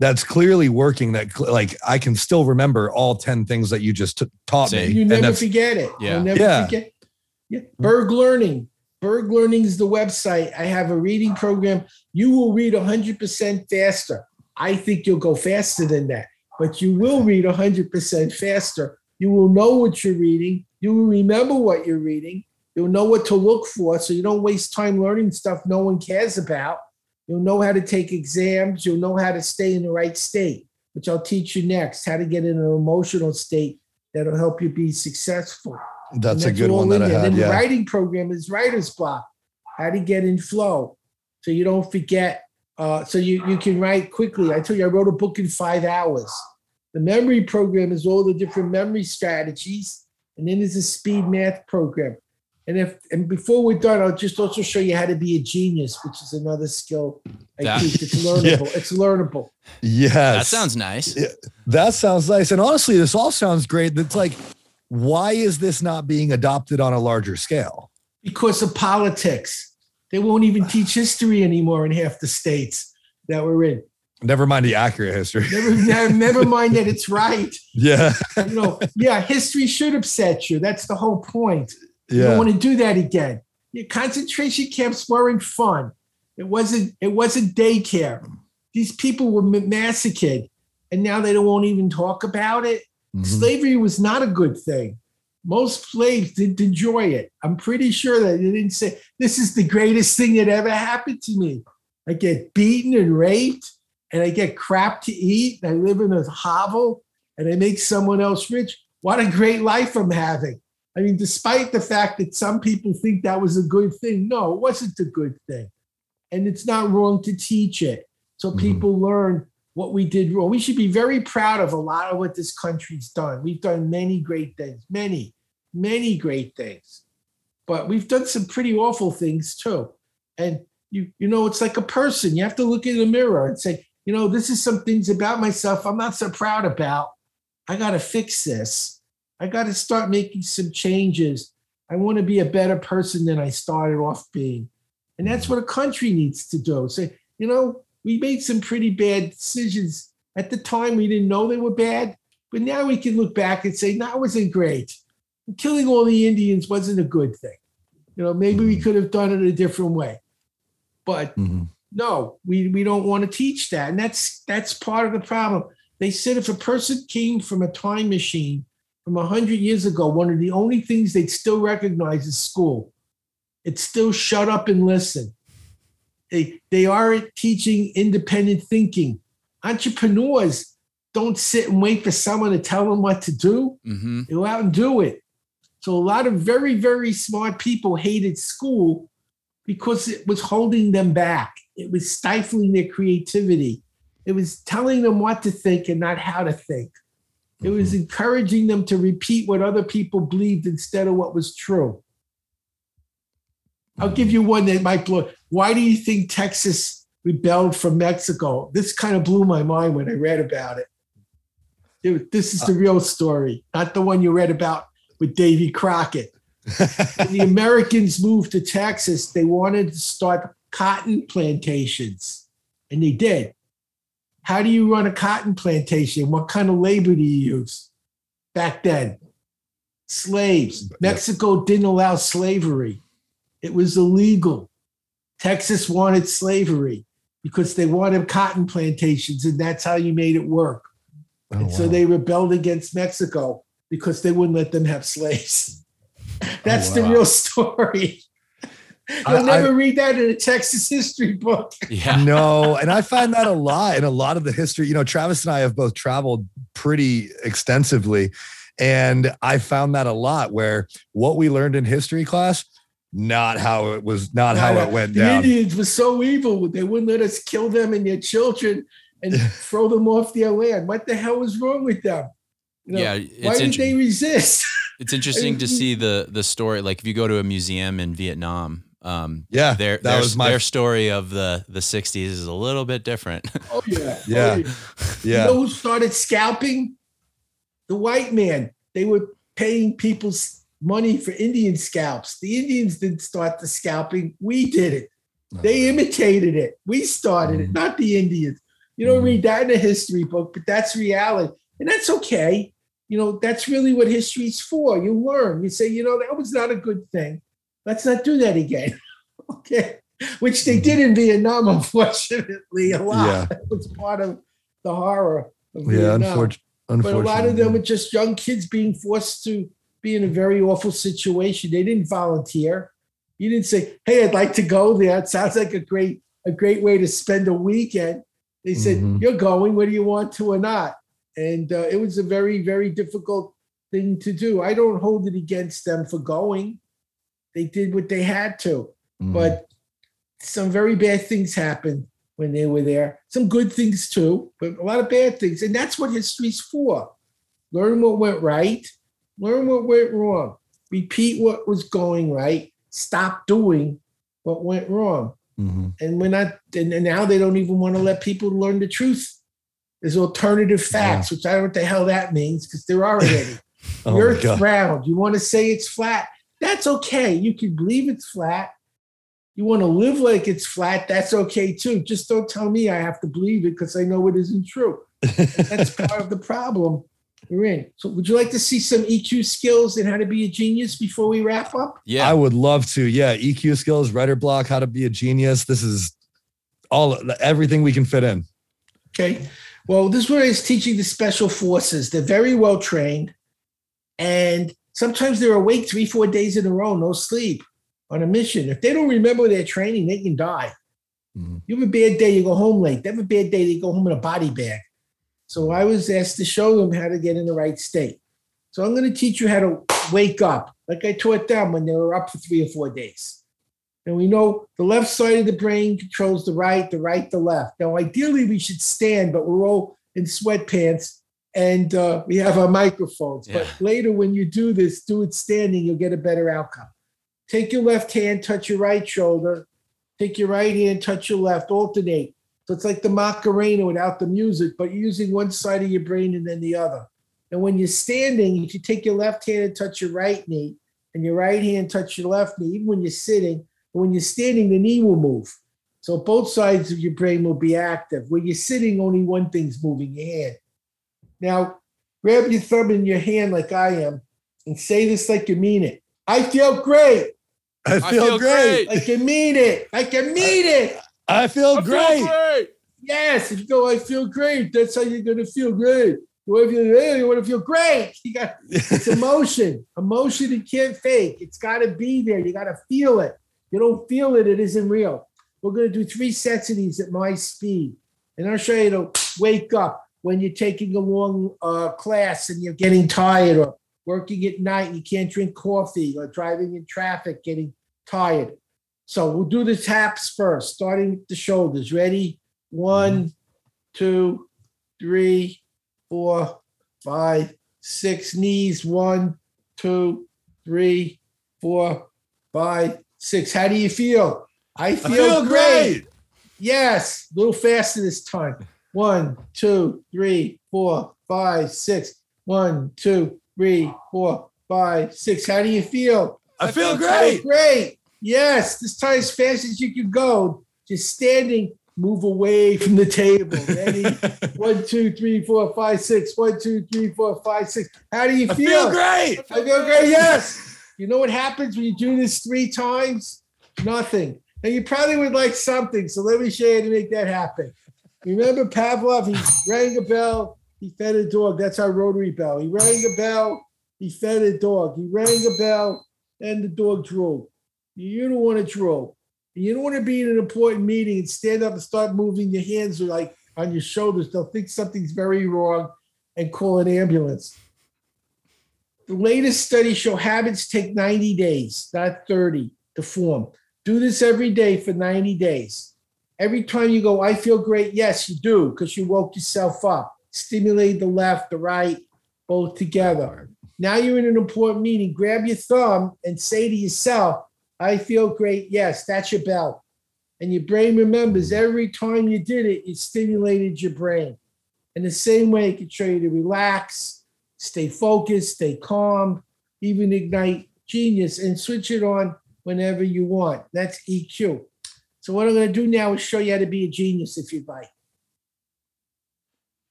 That's clearly working. That cl- like I can still remember all ten things that you just t- taught Same. me. You never that's- forget it. Yeah. You'll never Yeah. forget. Yeah. Berg Learning. Berg Learning is the website. I have a reading program. You will read 100% faster. I think you'll go faster than that, but you will read 100% faster. You will know what you're reading. You will remember what you're reading. You'll know what to look for so you don't waste time learning stuff no one cares about. You'll know how to take exams. You'll know how to stay in the right state, which I'll teach you next how to get in an emotional state that'll help you be successful. that's a good one that I had. Then the writing program is writer's block. How to get in flow, so you don't forget. Uh, so you you can write quickly. I told you I wrote a book in five hours. The memory program is all the different memory strategies, and then there's a speed math program. And if and before we're done, I'll just also show you how to be a genius, which is another skill I That- teach. It's learnable. It's learnable. Yes. that sounds nice. Yeah. That sounds nice. And honestly, this all sounds great. That's like, why is this not being adopted on a larger scale? because of politics. They won't even teach history anymore in half the states that we're in. Never mind the accurate history. Never, never, never mind that it's right. yeah. You know, yeah, history should upset you. That's the whole point. You don't want to do that again. Your concentration camps weren't fun. It wasn't. It wasn't daycare. These people were massacred, and now they don't won't even talk about it. Mhm. Slavery was not a good thing. Most slaves didn't enjoy it. I'm pretty sure that they didn't say, This is the greatest thing that ever happened to me. I get beaten and raped, and I get crap to eat. And I live in a hovel, and I make someone else rich. What a great life I'm having. I mean, despite the fact that some people think that was a good thing, no, it wasn't a good thing. And it's not wrong to teach it. So Mhm. people learn what we did wrong. We should be very proud of a lot of what this country's done. We've done many great things, many, many great things. But we've done some pretty awful things too. And you, you know, it's like a person. You have to look in the mirror and say, you know, this is some things about myself I'm not so proud about. I got to fix this. I got to start making some changes. I want to be a better person than I started off being. And that's what a country needs to do. Say, you know, we made some pretty bad decisions. At the time, we didn't know they were bad, but now we can look back and say, no, it wasn't great. Killing all the Indians wasn't a good thing. You know, maybe we Mhm. could have done it a different way. But Mhm. no, we, we don't want to teach that. And that's that's part of the problem. They said if a person came from a time machine from 100 years ago, one of the only things they'd still recognize is school. It's still shut up and listen. They, they aren't teaching independent thinking. Entrepreneurs don't sit and wait for someone to tell them what to do. hmm They go out and do it. So a lot of very, very smart people hated school because it was holding them back. It was stifling their creativity. It was telling them what to think and not how to think. It was mm-hmm. encouraging them to repeat what other people believed instead of what was true. I'll give you one that might blow. Why do you think Texas rebelled from Mexico? This kind of blew my mind when I read about it. It- This is the uh, real story, not the one you read about with Davy Crockett. When the Americans moved to Texas, they wanted to start cotton plantations, and they did. How do you run a cotton plantation? What kind of labor do you use back then? Slaves. Mexico didn't allow slavery, it was illegal. Texas wanted slavery because they wanted cotton plantations, and that's how you made it work. Oh, And so they rebelled against Mexico because they wouldn't let them have slaves. Oh, that's the wow. real story. I- You'll never read that in a Texas history book. Yeah. no, and I find that a lot in a lot of the history. You know, Travis and I have both traveled pretty extensively, and I found that a lot where what we learned in history class, not how it was, not how it went the down. Indians were so evil; they wouldn't let us kill them and their children and throw them off their land. What the hell was wrong with them? You know, Yeah, why it's did they resist? It's interesting to see the the story. Like if you go to a museum in Vietnam, um, Yeah, their that their, was my their story of the the '60s is a little bit different. oh yeah, Oh, Yeah. You yeah. know who started scalping? The white man. They were paying people's money for Indian scalps. The Indians didn't start the scalping. We did it. They imitated it. We started it, Mhm. not the Indians. You don't Mhm. read that in a history book, but that's reality. And that's okay. You know, that's really what history's for. You learn. You say, you know, that was not a good thing. Let's not do that again. okay. Which they did in Vietnam, unfortunately, a lot. Yeah. That was part of the horror of yeah, Vietnam. unfortunately. But a lot of them are just young kids being forced to be in a very awful situation. They didn't volunteer. You didn't say, "Hey, I'd like to go there." It sounds like a great a great way to spend a weekend. They said, Mhm. "You're going, whether you want to or not." And uh, it was a very very difficult thing to do. I don't hold it against them for going. They did what they had to, Mhm. but some very bad things happened when they were there. Some good things too, but a lot of bad things. And that's what history's for. Learn what went right, learn what went wrong, repeat what was going right, stop doing what went wrong. Mhm. And we're not, and, now they don't even want to let people learn the truth. There's alternative facts, which I don't know what the hell that means because there are already. Oh earth's round. You want to say it's flat. That's okay. You can believe it's flat. You want to live like it's flat. That's okay too. Just don't tell me I have to believe it because I know it isn't true. That's part of the problem we're in. So, would you like to see some EQ skills and how to be a genius before we wrap up? yeah. I would love to. Yeah, EQ skills, writer block, how to be a genius. This is all everything we can fit in. Okay. Well, this one is what I was teaching the special forces. They're very well trained. And sometimes they're awake three, four days in a row, no sleep on a mission. If they don't remember their training, they can die. Mhm. You have a bad day, you go home late. They have a bad day, they go home in a body bag. So I was asked to show them how to get in the right state. So I'm going to teach you how to wake up, like I taught them when they were up for three or four days. And we know the left side of the brain controls the right, the right, the left. Now, ideally, we should stand, but we're all in sweatpants and uh, we have our microphones. But later, when you do this, do it standing, you'll get a better outcome. Take your left hand, touch your right shoulder. Take your right hand, touch your left, alternate. So it's like the Macarena without the music, but you're using one side of your brain and then the other. And when you're standing, if you take your left hand and touch your right knee, and your right hand touch your left knee, even when you're sitting, but when you're standing, the knee will move. So both sides of your brain will be active. When you're sitting, only one thing's moving your hand. Now, grab your thumb in your hand like I am and say this like you mean it. I feel great. I feel, feel great. great. Like you mean it. Like you mean it. I feel I feel great. great. Yes, if you go, I feel great. That's how you're gonna feel great. You want to feel, hey, you want to feel great. You got it's emotion. Emotion you can't fake. It's got to be there. You got to feel it. You don't feel it, it isn't real. We're gonna do three sets of these at my speed, and I'll show you to wake up. When you're taking a long uh, class and you're getting tired or working at night, you can't drink coffee or driving in traffic, getting tired. So we'll do the taps first, starting with the shoulders. Ready? One, two, three, four, five, six. Knees. One, two, three, four, five, six. How do you feel? I I feel, feel great. great. Yes, a little faster this time. One, two, three, four, five, six. One, two, three, four, five, six. How do you feel? I feel I great. Great. Yes, this time as fast as you can go. Just standing, move away from the table. Ready? One, two, three, four, five, six. One, two, three, four, five, six. How do you feel? I feel? feel great. I feel great. Yes. You know what happens when you do this three times? Nothing. And you probably would like something. So let me show you how to make that happen. Remember Pavlov? He rang a bell. He fed a dog. That's our rotary bell. He rang a bell. He fed a dog. He rang a bell, and the dog drooled. You don't want to drool. You don't want to be in an important meeting and stand up and start moving your hands like on your shoulders. They'll think something's very wrong and call an ambulance. The latest studies show habits take 90 days, not 30, to form. Do this every day for 90 days. Every time you go, I feel great. Yes, you do, because you woke yourself up. Stimulate the left, the right, both together. Now you're in an important meeting. Grab your thumb and say to yourself, I feel great. Yes, that's your bell. And your brain remembers every time you did it, it stimulated your brain. In the same way, it can show you to relax, stay focused, stay calm, even ignite genius and switch it on whenever you want. That's EQ. So what I'm going to do now is show you how to be a genius if you'd like.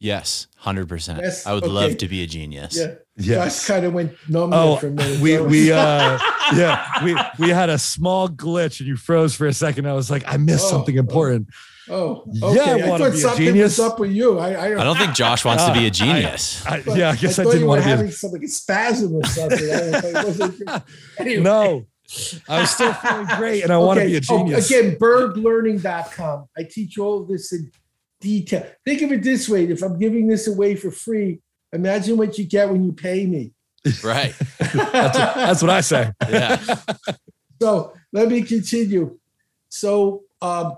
Yes, hundred percent. Yes, I would okay. love to be a genius. Yeah. Yes. Josh kind of went numb Oh, for a minute. we So- we uh yeah we we had a small glitch and you froze for a second. I was like, I missed Oh, something oh. important. Oh, Yeah, okay. I I, wanna thought be a something genius. was up with you. I, I, I don't think Josh wants to be a genius. I, thought- yeah, I guess I, thought didn't you want to be. having some like a spasm or something. I was like, wasn't- anyway. no, I was still feeling great, and I want to Okay. be a Oh, genius. again, berglearning.com. I teach all of this in detail. Think of it this way: if I'm giving this away for free, imagine what you get when you pay me. right. that's, what, that's what I say. Yeah. So let me continue. So, um,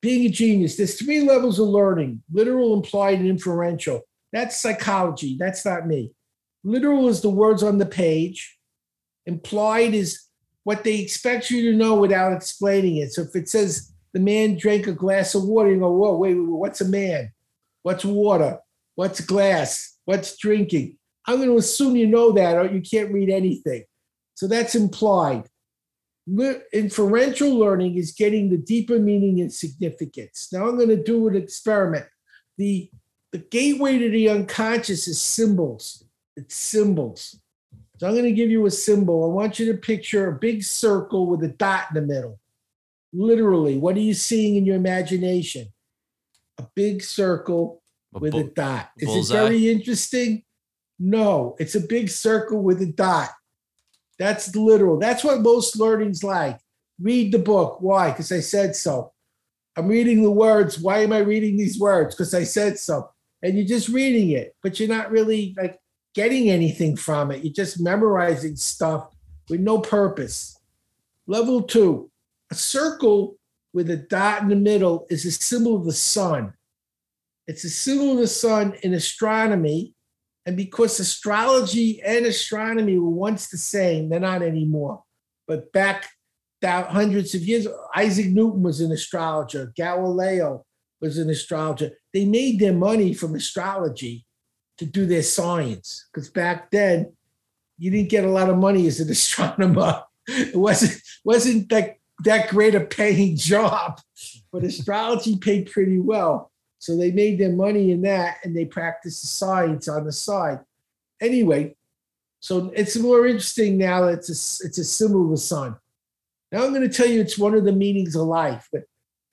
being a genius, there's three levels of learning literal, implied, and inferential. That's psychology. That's not me. Literal is the words on the page, implied is what they expect you to know without explaining it. So, if it says the man drank a glass of water, you go, whoa, wait, wait, wait, what's a man? What's water? What's glass? What's drinking? I'm going to assume you know that, or you can't read anything. So, that's implied. Le- inferential learning is getting the deeper meaning and significance. Now I'm going to do an experiment. The, the gateway to the unconscious is symbols. It's symbols. So I'm going to give you a symbol. I want you to picture a big circle with a dot in the middle. Literally, what are you seeing in your imagination? A big circle A with a dot. Is bullseye? it very interesting? No, it's a big circle with a dot. That's literal. That's what most learning's like. Read the book. Why? Because I said so. I'm reading the words. Why am I reading these words? Because I said so. And you're just reading it, but you're not really like getting anything from it. You're just memorizing stuff with no purpose. Level two, a circle with a dot in the middle is a symbol of the sun. It's a symbol of the sun in astronomy. And because astrology and astronomy were once the same, they're not anymore. But back down hundreds of years, Isaac Newton was an astrologer, Galileo was an astrologer. They made their money from astrology to do their science. Because back then, you didn't get a lot of money as an astronomer. It wasn't wasn't that that great a paying job, but astrology paid pretty well. So they made their money in that and they practiced the science on the side. Anyway, so it's more interesting now that it's a, it's a symbol of the sun. Now I'm going to tell you it's one of the meanings of life, but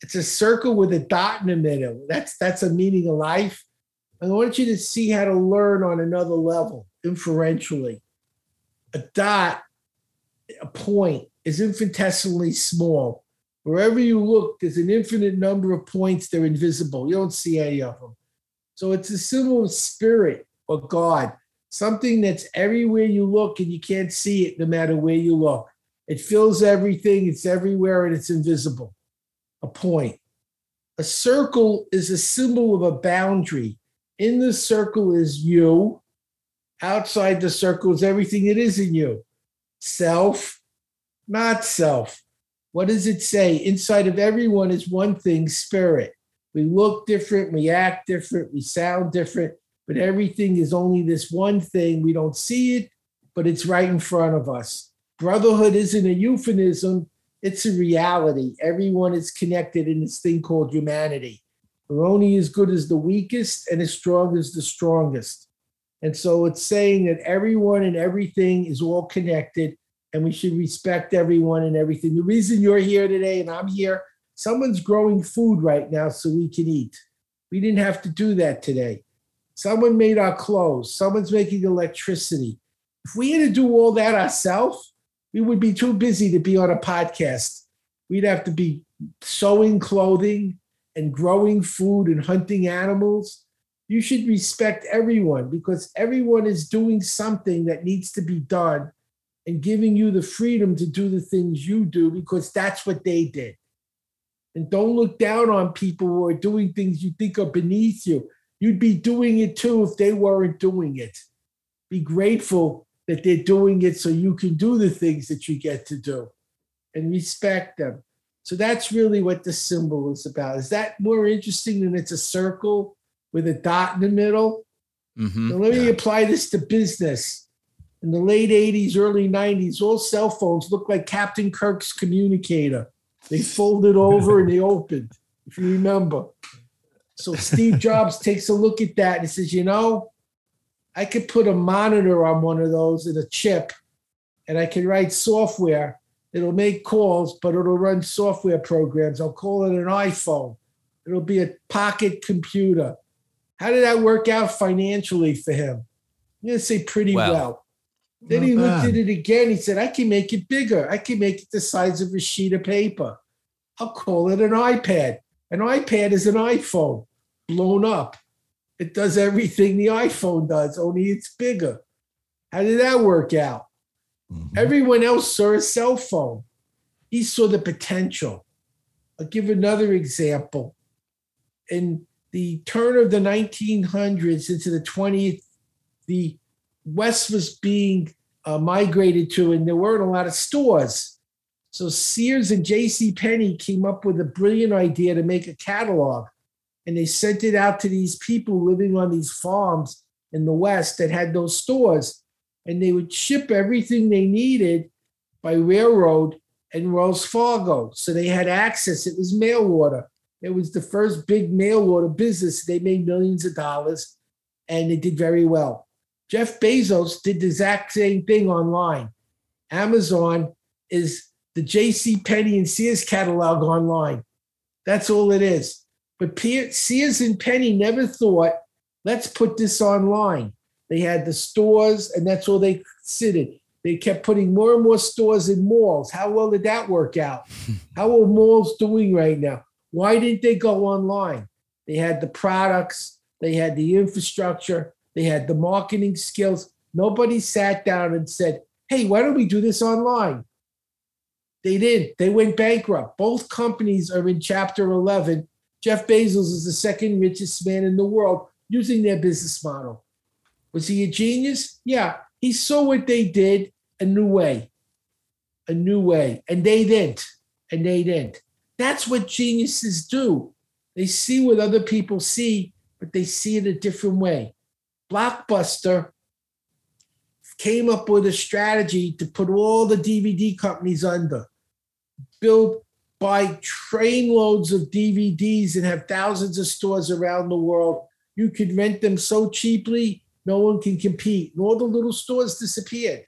it's a circle with a dot in the middle. That's that's a meaning of life. I want you to see how to learn on another level, inferentially. A dot, a point, is infinitesimally small. Wherever you look, there's an infinite number of points. They're invisible. You don't see any of them. So it's a symbol of spirit or God, something that's everywhere you look and you can't see it no matter where you look. It fills everything, it's everywhere, and it's invisible. A point. A circle is a symbol of a boundary. In the circle is you. Outside the circle is everything that is in you. Self, not self. What does it say? Inside of everyone is one thing spirit. We look different, we act different, we sound different, but everything is only this one thing. We don't see it, but it's right in front of us. Brotherhood isn't a euphemism, it's a reality. Everyone is connected in this thing called humanity. We're only as good as the weakest and as strong as the strongest. And so it's saying that everyone and everything is all connected and we should respect everyone and everything. The reason you're here today and I'm here, someone's growing food right now so we can eat. We didn't have to do that today. Someone made our clothes, someone's making electricity. If we had to do all that ourselves, we would be too busy to be on a podcast. We'd have to be sewing clothing and growing food and hunting animals. You should respect everyone because everyone is doing something that needs to be done and giving you the freedom to do the things you do because that's what they did. And don't look down on people who are doing things you think are beneath you. You'd be doing it too if they weren't doing it. Be grateful that they're doing it so you can do the things that you get to do and respect them. So that's really what the symbol is about. Is that more interesting than it's a circle with a dot in the middle? Mm-hmm. Let me Yeah. apply this to business. In the late 80s, early 90s, all cell phones looked like Captain Kirk's communicator. They folded over and they opened, if you remember. So Steve Jobs takes a look at that and he says, you know, I could put a monitor on one of those and a chip, and I could write software. It'll make calls, but it'll run software programs. I'll call it an iPhone. It'll be a pocket computer. How did that work out financially for him? I'm going to say pretty Well, well. Then Not he looked at it again. He said, I can make it bigger. I can make it the size of a sheet of paper. I'll call it an iPad. An iPad is an iPhone blown up. It does everything the iPhone does, only it's bigger. How did that work out? Mhm. Everyone else saw a cell phone. He saw the potential. I'll give another example. In the turn of the 1900s into the 20th, the West was being uh, migrated to, and there weren't a lot of stores. So Sears and J.C. Penney came up with a brilliant idea to make a catalog, and they sent it out to these people living on these farms in the West that had those stores and they would ship everything they needed by railroad and Wells Fargo. So they had access. It was mail order. It was the first big mail order business. They made millions of dollars and they did very well. Jeff Bezos did the exact same thing online. Amazon is the J.C. Penney and Sears catalog online. That's all it is. But Sears and Penney never thought, let's put this online. They had the stores, and that's all they considered. They kept putting more and more stores in malls. How well did that work out? How are malls doing right now? Why didn't they go online? They had the products, they had the infrastructure, they had the marketing skills. Nobody sat down and said, hey, why don't we do this online? They did. They went bankrupt. Both companies are in Chapter 11. Jeff Bezos is the second richest man in the world using their business model. Was he a genius? Yeah. He saw what they did a new way, a new way. And they didn't. And they didn't. That's what geniuses do. They see what other people see, but they see it a different way. Blockbuster came up with a strategy to put all the DVD companies under, build, buy trainloads of DVDs and have thousands of stores around the world. You could rent them so cheaply, no one can compete. And all the little stores disappeared.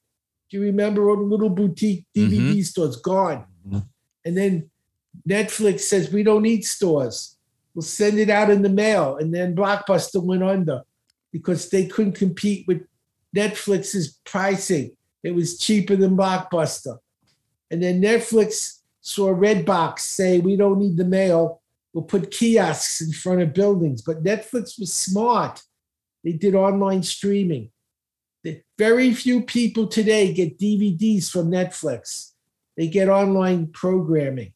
Do you remember all the little boutique DVD stores gone? Mhm. And then Netflix says we don't need stores. We'll send it out in the mail. And then Blockbuster went under because they couldn't compete with Netflix's pricing. It was cheaper than Blockbuster. And then Netflix saw Redbox say we don't need the mail. We'll put kiosks in front of buildings. But Netflix was smart. They did online streaming. Very few people today get DVDs from Netflix. They get online programming.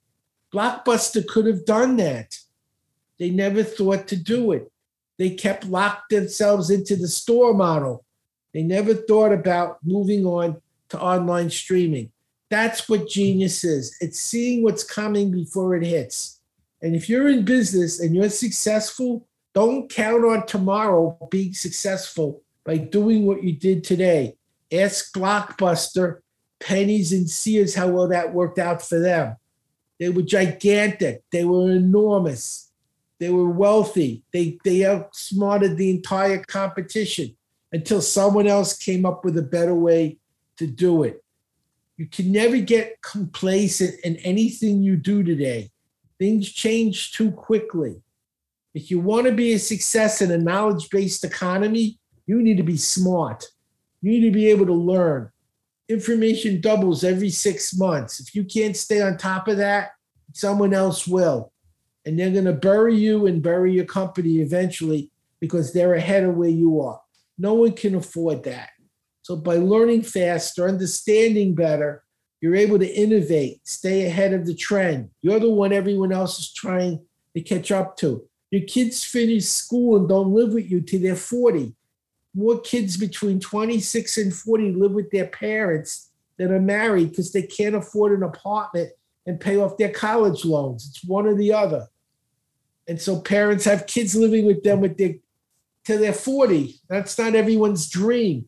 Blockbuster could have done that. They never thought to do it. They kept locked themselves into the store model. They never thought about moving on to online streaming. That's what genius is. It's seeing what's coming before it hits. And if you're in business and you're successful, don't count on tomorrow being successful by doing what you did today. Ask Blockbuster, Penney's, and Sears how well that worked out for them. They were gigantic, they were enormous, they were wealthy, they, they outsmarted the entire competition until someone else came up with a better way to do it. You can never get complacent in anything you do today. Things change too quickly. If you want to be a success in a knowledge based economy, you need to be smart. You need to be able to learn. Information doubles every six months. If you can't stay on top of that, someone else will. And they're going to bury you and bury your company eventually because they're ahead of where you are. No one can afford that. So by learning faster, understanding better, you're able to innovate, stay ahead of the trend. You're the one everyone else is trying to catch up to. Your kids finish school and don't live with you till they're 40. More kids between 26 and 40 live with their parents that are married because they can't afford an apartment and pay off their college loans. It's one or the other. And so parents have kids living with them with their till they're 40. That's not everyone's dream.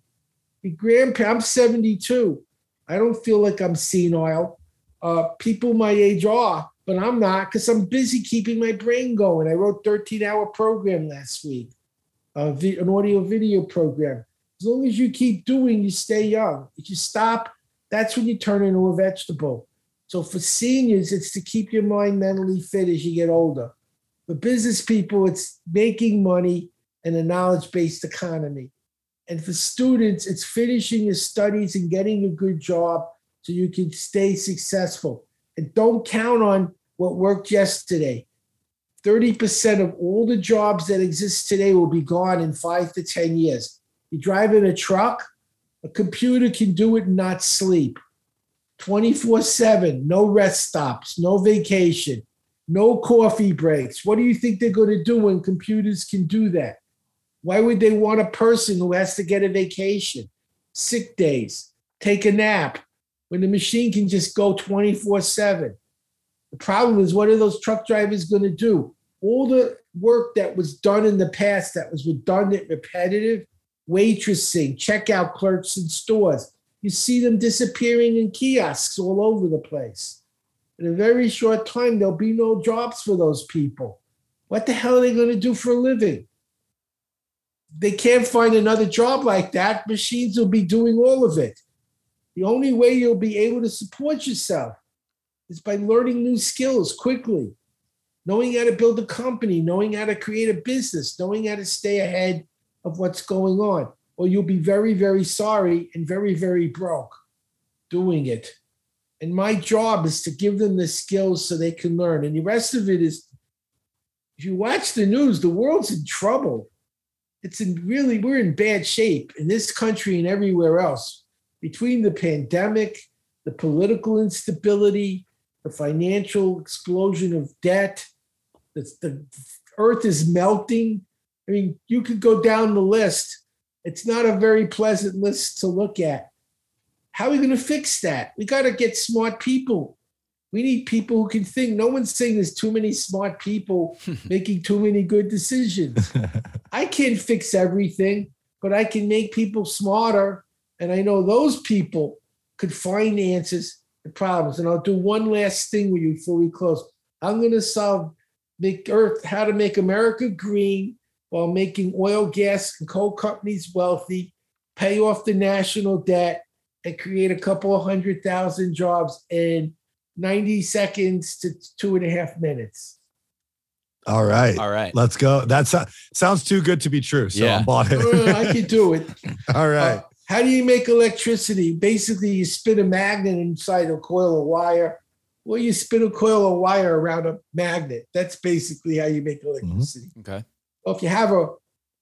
Your grandpa, I'm 72. I don't feel like I'm senile. Uh, people my age are, but I'm not because I'm busy keeping my brain going. I wrote 13 hour program last week, an audio video program. As long as you keep doing, you stay young. If you stop, that's when you turn into a vegetable. So for seniors, it's to keep your mind mentally fit as you get older. For business people, it's making money in a knowledge based economy. And for students, it's finishing your studies and getting a good job so you can stay successful. And don't count on what worked yesterday. 30% of all the jobs that exist today will be gone in five to 10 years. You drive in a truck, a computer can do it and not sleep. 24 7, no rest stops, no vacation, no coffee breaks. What do you think they're going to do when computers can do that? Why would they want a person who has to get a vacation, sick days, take a nap, when the machine can just go 24 7? The problem is, what are those truck drivers going to do? All the work that was done in the past that was redundant, repetitive, waitressing, checkout clerks in stores, you see them disappearing in kiosks all over the place. In a very short time, there'll be no jobs for those people. What the hell are they going to do for a living? They can't find another job like that. Machines will be doing all of it. The only way you'll be able to support yourself is by learning new skills quickly, knowing how to build a company, knowing how to create a business, knowing how to stay ahead of what's going on, or you'll be very, very sorry and very, very broke doing it. And my job is to give them the skills so they can learn. And the rest of it is if you watch the news, the world's in trouble. It's in really, we're in bad shape in this country and everywhere else. Between the pandemic, the political instability, the financial explosion of debt, the, the earth is melting. I mean, you could go down the list. It's not a very pleasant list to look at. How are we going to fix that? We got to get smart people. We need people who can think. No one's saying there's too many smart people making too many good decisions. I can't fix everything, but I can make people smarter. And I know those people could find answers to problems. And I'll do one last thing with you before we close. I'm going to solve make Earth how to make America green while making oil, gas, and coal companies wealthy, pay off the national debt, and create a couple of hundred thousand jobs in 90 seconds to two and a half minutes. All right. All right. Let's go. That so- sounds too good to be true. So Yeah. I'm bought it. Uh, I can do it. All right. Uh, how do you make electricity? Basically, you spin a magnet inside a coil of wire, Well, you spin a coil of wire around a magnet. That's basically how you make electricity. Okay. Well, if you have a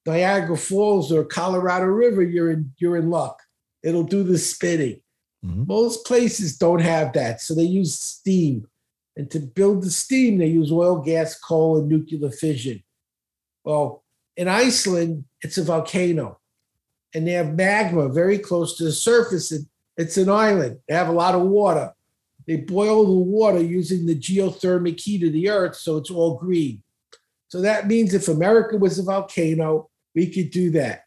Niagara Falls or Colorado River, you're in you're in luck. It'll do the spinning. Mhm. Most places don't have that, so they use steam. And to build the steam, they use oil, gas, coal, and nuclear fission. Well, in Iceland, it's a volcano, and they have magma very close to the surface. And it's an island. They have a lot of water. They boil the water using the geothermic heat of the earth, so it's all green. So that means if America was a volcano, we could do that.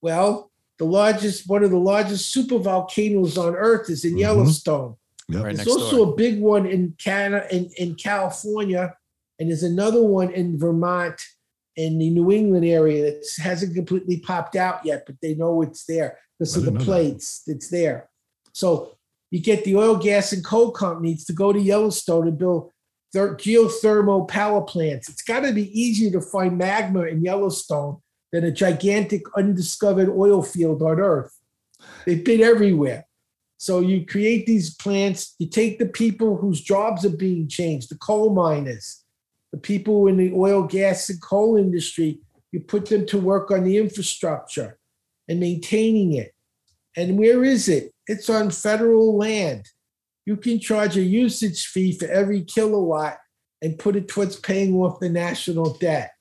Well, the largest, one of the largest super volcanoes on Earth is in Mhm. Yellowstone. Yep. Right There's also door. a big one in Canada, in, in California, and there's another one in Vermont, in the New England area that hasn't completely popped out yet, but they know it's there because of the didn't that. plates that's there. So you get the oil, gas, and coal companies to go to Yellowstone and build ther- geothermal power plants. It's got to be easier to find magma in Yellowstone than a gigantic undiscovered oil field on Earth. They've been everywhere. So you create these plants, you take the people whose jobs are being changed, the coal miners, the people in the oil, gas, and coal industry, you put them to work on the infrastructure and maintaining it. And where is it? It's on federal land. You can charge a usage fee for every kilowatt and put it towards paying off the national debt.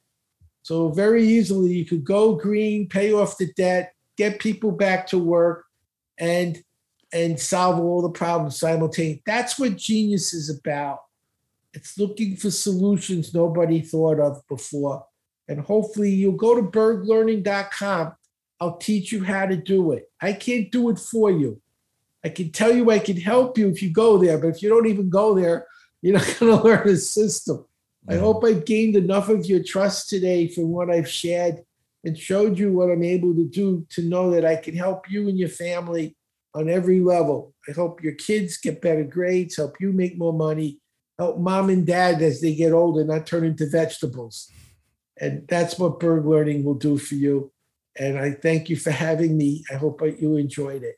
So very easily you could go green, pay off the debt, get people back to work, and and solve all the problems simultaneously. That's what genius is about. It's looking for solutions nobody thought of before. And hopefully you'll go to berglearning.com. I'll teach you how to do it. I can't do it for you. I can tell you I can help you if you go there, but if you don't even go there, you're not going to learn the system. I hope I've gained enough of your trust today from what I've shared and showed you what I'm able to do to know that I can help you and your family on every level. I hope your kids get better grades, help you make more money, help mom and dad as they get older not turn into vegetables. And that's what Berg Learning will do for you. And I thank you for having me. I hope you enjoyed it.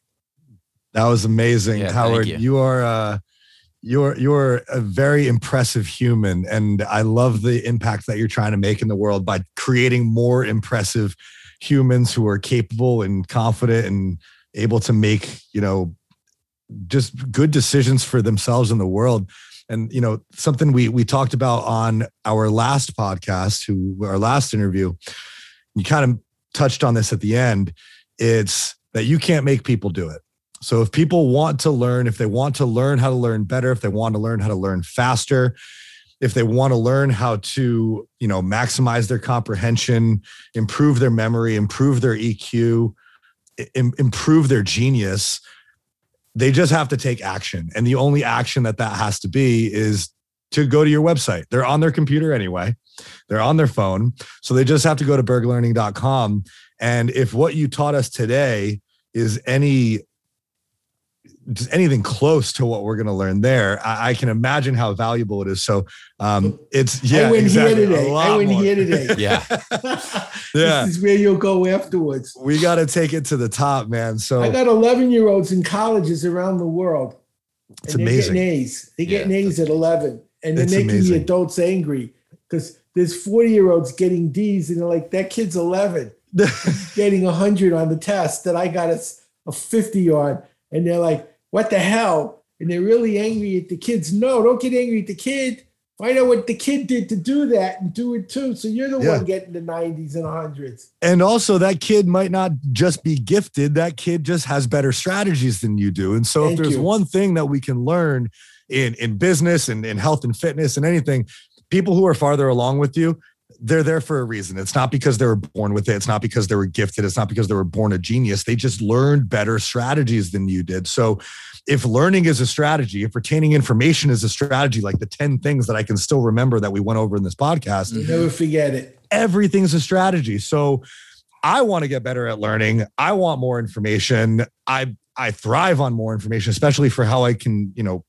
That was amazing, Yeah, Howard. you. You. are uh you're you're a very impressive human and I love the impact that you're trying to make in the world by creating more impressive humans who are capable and confident and able to make, you know, just good decisions for themselves in the world. And you know, something we we talked about on our last podcast, who our last interview, you kind of touched on this at the end. It's that you can't make people do it. So if people want to learn, if they want to learn how to learn better, if they want to learn how to learn faster, if they want to learn how to, you know, maximize their comprehension, improve their memory, improve their EQ, improve their genius, they just have to take action. And the only action that that has to be is to go to your website. They're on their computer anyway. They're on their phone. So they just have to go to berglearning.com. And if what you taught us today is any just anything close to what we're going to learn there, I, I can imagine how valuable it is. So um, it's yeah, I win exactly, here today. I lot win more. here today. Yeah. Yeah. This is where you'll go afterwards. We got to take it to the top, man. So I got 11 year olds in colleges around the world. It's and amazing. They're getting A's. They're getting Yeah, A's at 11. And they're It's making amazing. the adults angry because there's 40 year olds getting D's and they're like, that kid's 11, getting a 100 on the test that I got a 50 on. And they're like, what the hell? And they're really angry at the kids. No, don't get angry at the kid. Find out what the kid did to do that and do it too. So you're the Yeah. one getting the 90s and 100s. and also that kid might not just be gifted that kid just has better strategies than you do and so Thank if there's you. one thing that we can learn in in business and in health and fitness and anything people who are farther along with you they're there for a reason it's not because they were born with it it's not because they were gifted it's not because they were born a genius they just learned better strategies than you did so if learning is a strategy if retaining information is a strategy like the 10 things that i can still remember that we went over in this podcast You never forget it. everything's a strategy. So I want to get better at learning. I want more information. I I thrive on more information, especially for how I can, you know,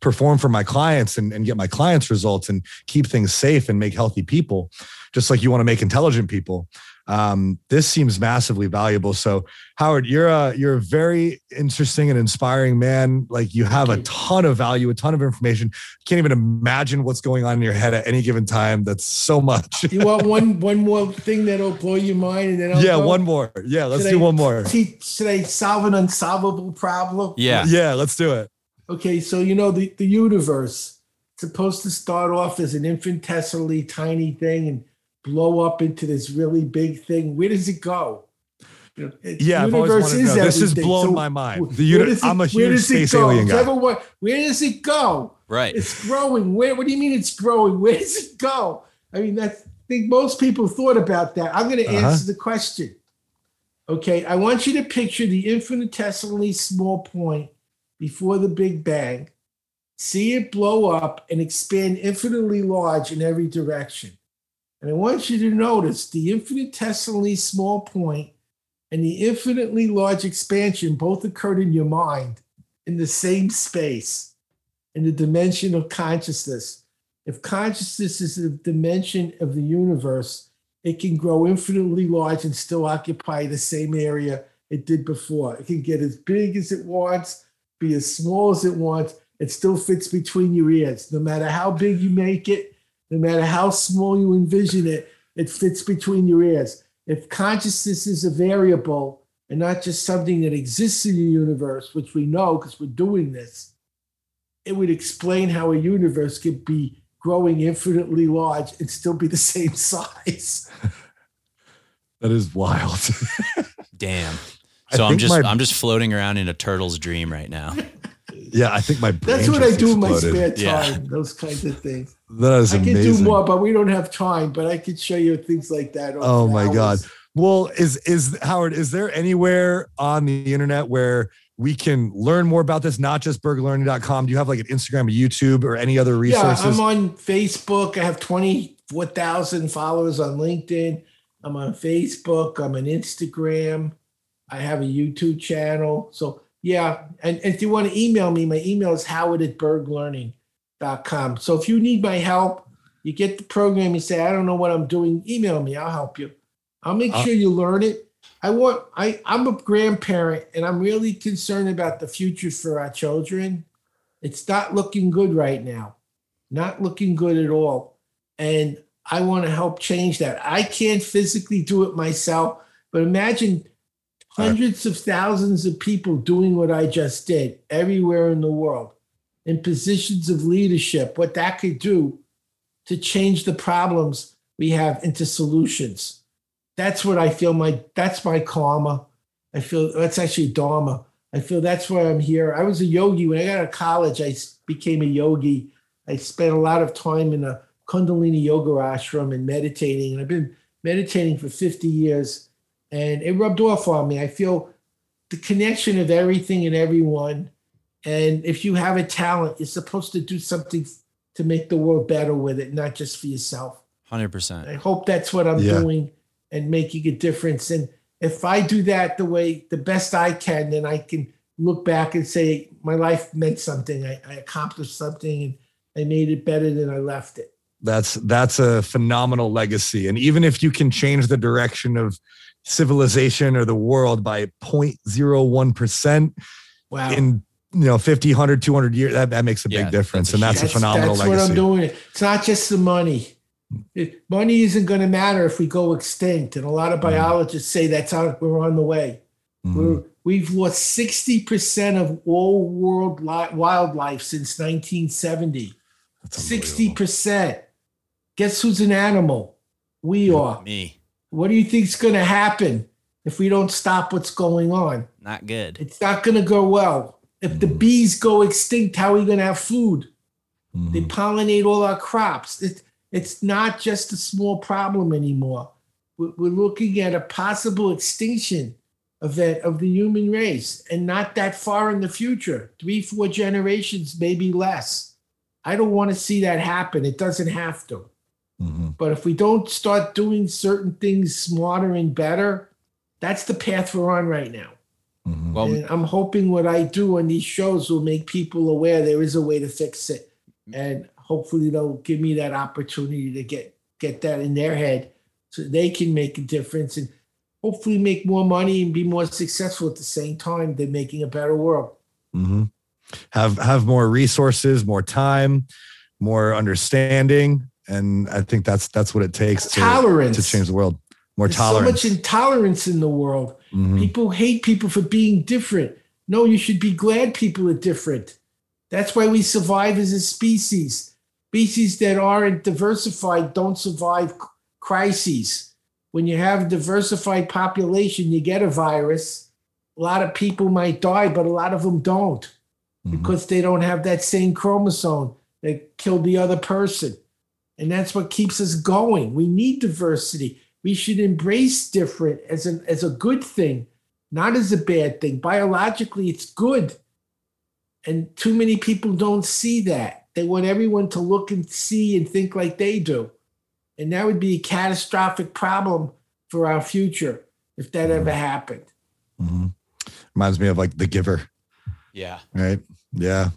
perform for my clients and, and get my clients results and keep things safe and make healthy people, just like you want to make intelligent people. Um, this seems massively valuable. So, Howard, you're a you're a very interesting and inspiring man. Like you have a ton of value, a ton of information. Can't even imagine what's going on in your head at any given time. That's so much. you want one one more thing that'll blow your mind, and then I'll yeah, go? one more. Yeah, let's Should do I- one more. See, should I solve an unsolvable problem? Yeah. Yeah, let's do it. Okay, so you know the, the universe supposed to start off as an infinitesimally tiny thing and blow up into this really big thing. Where does it go? You know, Yeah, I've always wanted to know. This has everything. blown So my mind. The uni- it- I'm a where huge space alien guy. Ever wa- Where does it go? Right. It's growing. Where? What do you mean it's growing? Where does it go? I mean, that's, I think most people thought about that. I'm going to Uh-huh. answer the question. Okay, I want you to picture the infinitesimally small point before the Big Bang. See it blow up and expand infinitely large in every direction. And I want you to notice the infinitesimally small point and the infinitely large expansion both occurred in your mind in the same space, in the dimension of consciousness. If consciousness is the dimension of the universe, it can grow infinitely large and still occupy the same area it did before. It can get as big as it wants, be as small as it wants. It still fits between your ears. No matter how big you make it, no matter how small you envision it, it fits between your ears. If consciousness is a variable and not just something that exists in the universe, which we know because we're doing this, it would explain how a universe could be growing infinitely large and still be the same size. That is wild. Damn. So I'm just my- I'm just floating around in a turtle's dream right now. yeah, I think my brain That's what I just do in my exploded. spare Yeah. time, those kinds of things. That is I can amazing. do more, but we don't have time. But I could show you things like that. Oh over my God. Well, is is Howard? Is there anywhere on the internet where we can learn more about this? Not just berglearning.com. Do you have like an Instagram, a YouTube, or any other resources? Yeah, I'm on Facebook. I have 24,000 followers on LinkedIn. I'm on Facebook. I'm on Instagram. I have a YouTube channel. So, yeah. And, and if you want to email me, my email is howard at berglearning.com. So, if you need my help, you get the program, you say, I don't know what I'm doing, email me. I'll help you. I'll make Uh, sure you learn it. I want, I, I'm a grandparent and I'm really concerned about the future for our children. It's not looking good right now not looking good at all. And I want to help change that. I can't physically do it myself, but imagine hundreds of thousands of people doing what I just did everywhere in the world in positions of leadership, what that could do to change the problems we have into solutions. That's what I feel my that's my karma. I feel that's actually dharma. I feel that's why I'm here. I was a yogi when I got out of college. I became a yogi. I spent a lot of time in a Kundalini yoga ashram and meditating, and I've been meditating for 50 years, and it rubbed off on me. I feel the connection of everything and everyone. And if you have a talent, you're supposed to do something to make the world better with it, not just for yourself. Hundred percent. I hope that's what I'm Yeah. doing and making a difference. And if I do that the way the best I can, then I can look back and say my life meant something. I, I accomplished something and I made it better than I left it. that's that's a phenomenal legacy. And even if you can change the direction of civilization or the world by 0.01 percent Wow. in you know 50 100 200 years that, that makes a Yeah, big difference that's a and that's a that's, phenomenal that's what I'm doing. It's not just the money. It, money isn't going to matter if we go extinct. And a lot of Mhm. biologists say that's how we're on the way. Mhm. We're, we've lost 60% of all world li- wildlife since 1970. 60%. Guess who's an animal? We are. Me. What do you think's going to happen if we don't stop what's going on? Not good. It's not going to go well. If the Mhm. bees go extinct, how are we going to have food? They Mhm. pollinate all our crops. It, it's not just a small problem anymore. We're, we're looking at a possible extinction event of the human race and not that far in the future three, four generations, maybe less. I don't want to see that happen. It doesn't have to. Mhm. But if we don't start doing certain things smarter and better, that's the path we're on right now. Mhm. Well, And I'm hoping what I do on these shows will make people aware there is a way to fix it. And hopefully they'll give me that opportunity to get get that in their head so they can make a difference and hopefully make more money and be more successful at the same time than making a better world. Mm-hmm. Have have more resources, more time, more understanding, and I think that's that's what it takes to, tolerance to change the world. More There's tolerance. So much intolerance in the world. Mhm. People hate people for being different. No, you should be glad people are different. That's why we survive as a species. Species that aren't diversified don't survive crises. When you have a diversified population, you get a virus. A lot of people might die, but a lot of them don't Mhm. because they don't have that same chromosome that killed the other person. And that's what keeps us going. We need diversity. We should embrace different as an as a good thing, not as a bad thing. Biologically, it's good. And too many people don't see that. They want everyone to look and see and think like they do. And that would be a catastrophic problem for our future if that ever happened. Mhm. Reminds me of like The Giver. Yeah. right yeah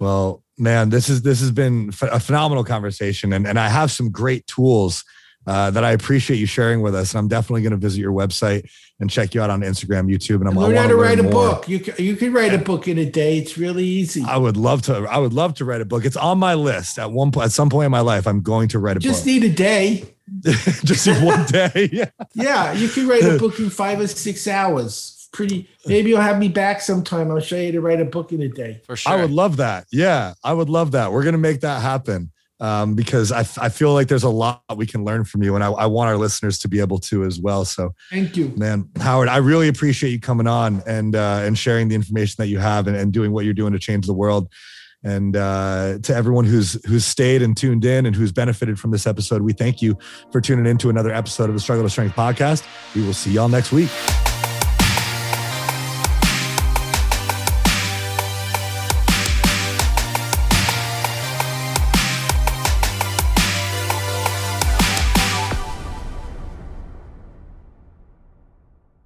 well man this is this has been a phenomenal conversation and and i have some great tools uh, that i appreciate you sharing with us and i'm definitely going to visit your website and check you out on instagram youtube and i'm learn I how wanna to write a more. book. You can, you can write a book in a day. It's really easy. i would love to i would love to write a book it's on my list at one point at some point in my life i'm going to write a Just book Just need a day. just one day yeah Yeah, you can write a book in five or six hours. Pretty. Maybe you'll have me back sometime. I'll show you to write a book in a day. For sure. I would love that. Yeah, I would love that. We're gonna make that happen um, because I, I feel like there's a lot we can learn from you, and I, I want our listeners to be able to as well. So, Thank you. man, Howard, I really appreciate you coming on and uh, and sharing the information that you have and, and doing what you're doing to change the world. And uh, to everyone who's who's stayed and tuned in and who's benefited from this episode, we thank you for tuning in to another episode of the Struggle to Strength podcast. We will see y'all next week.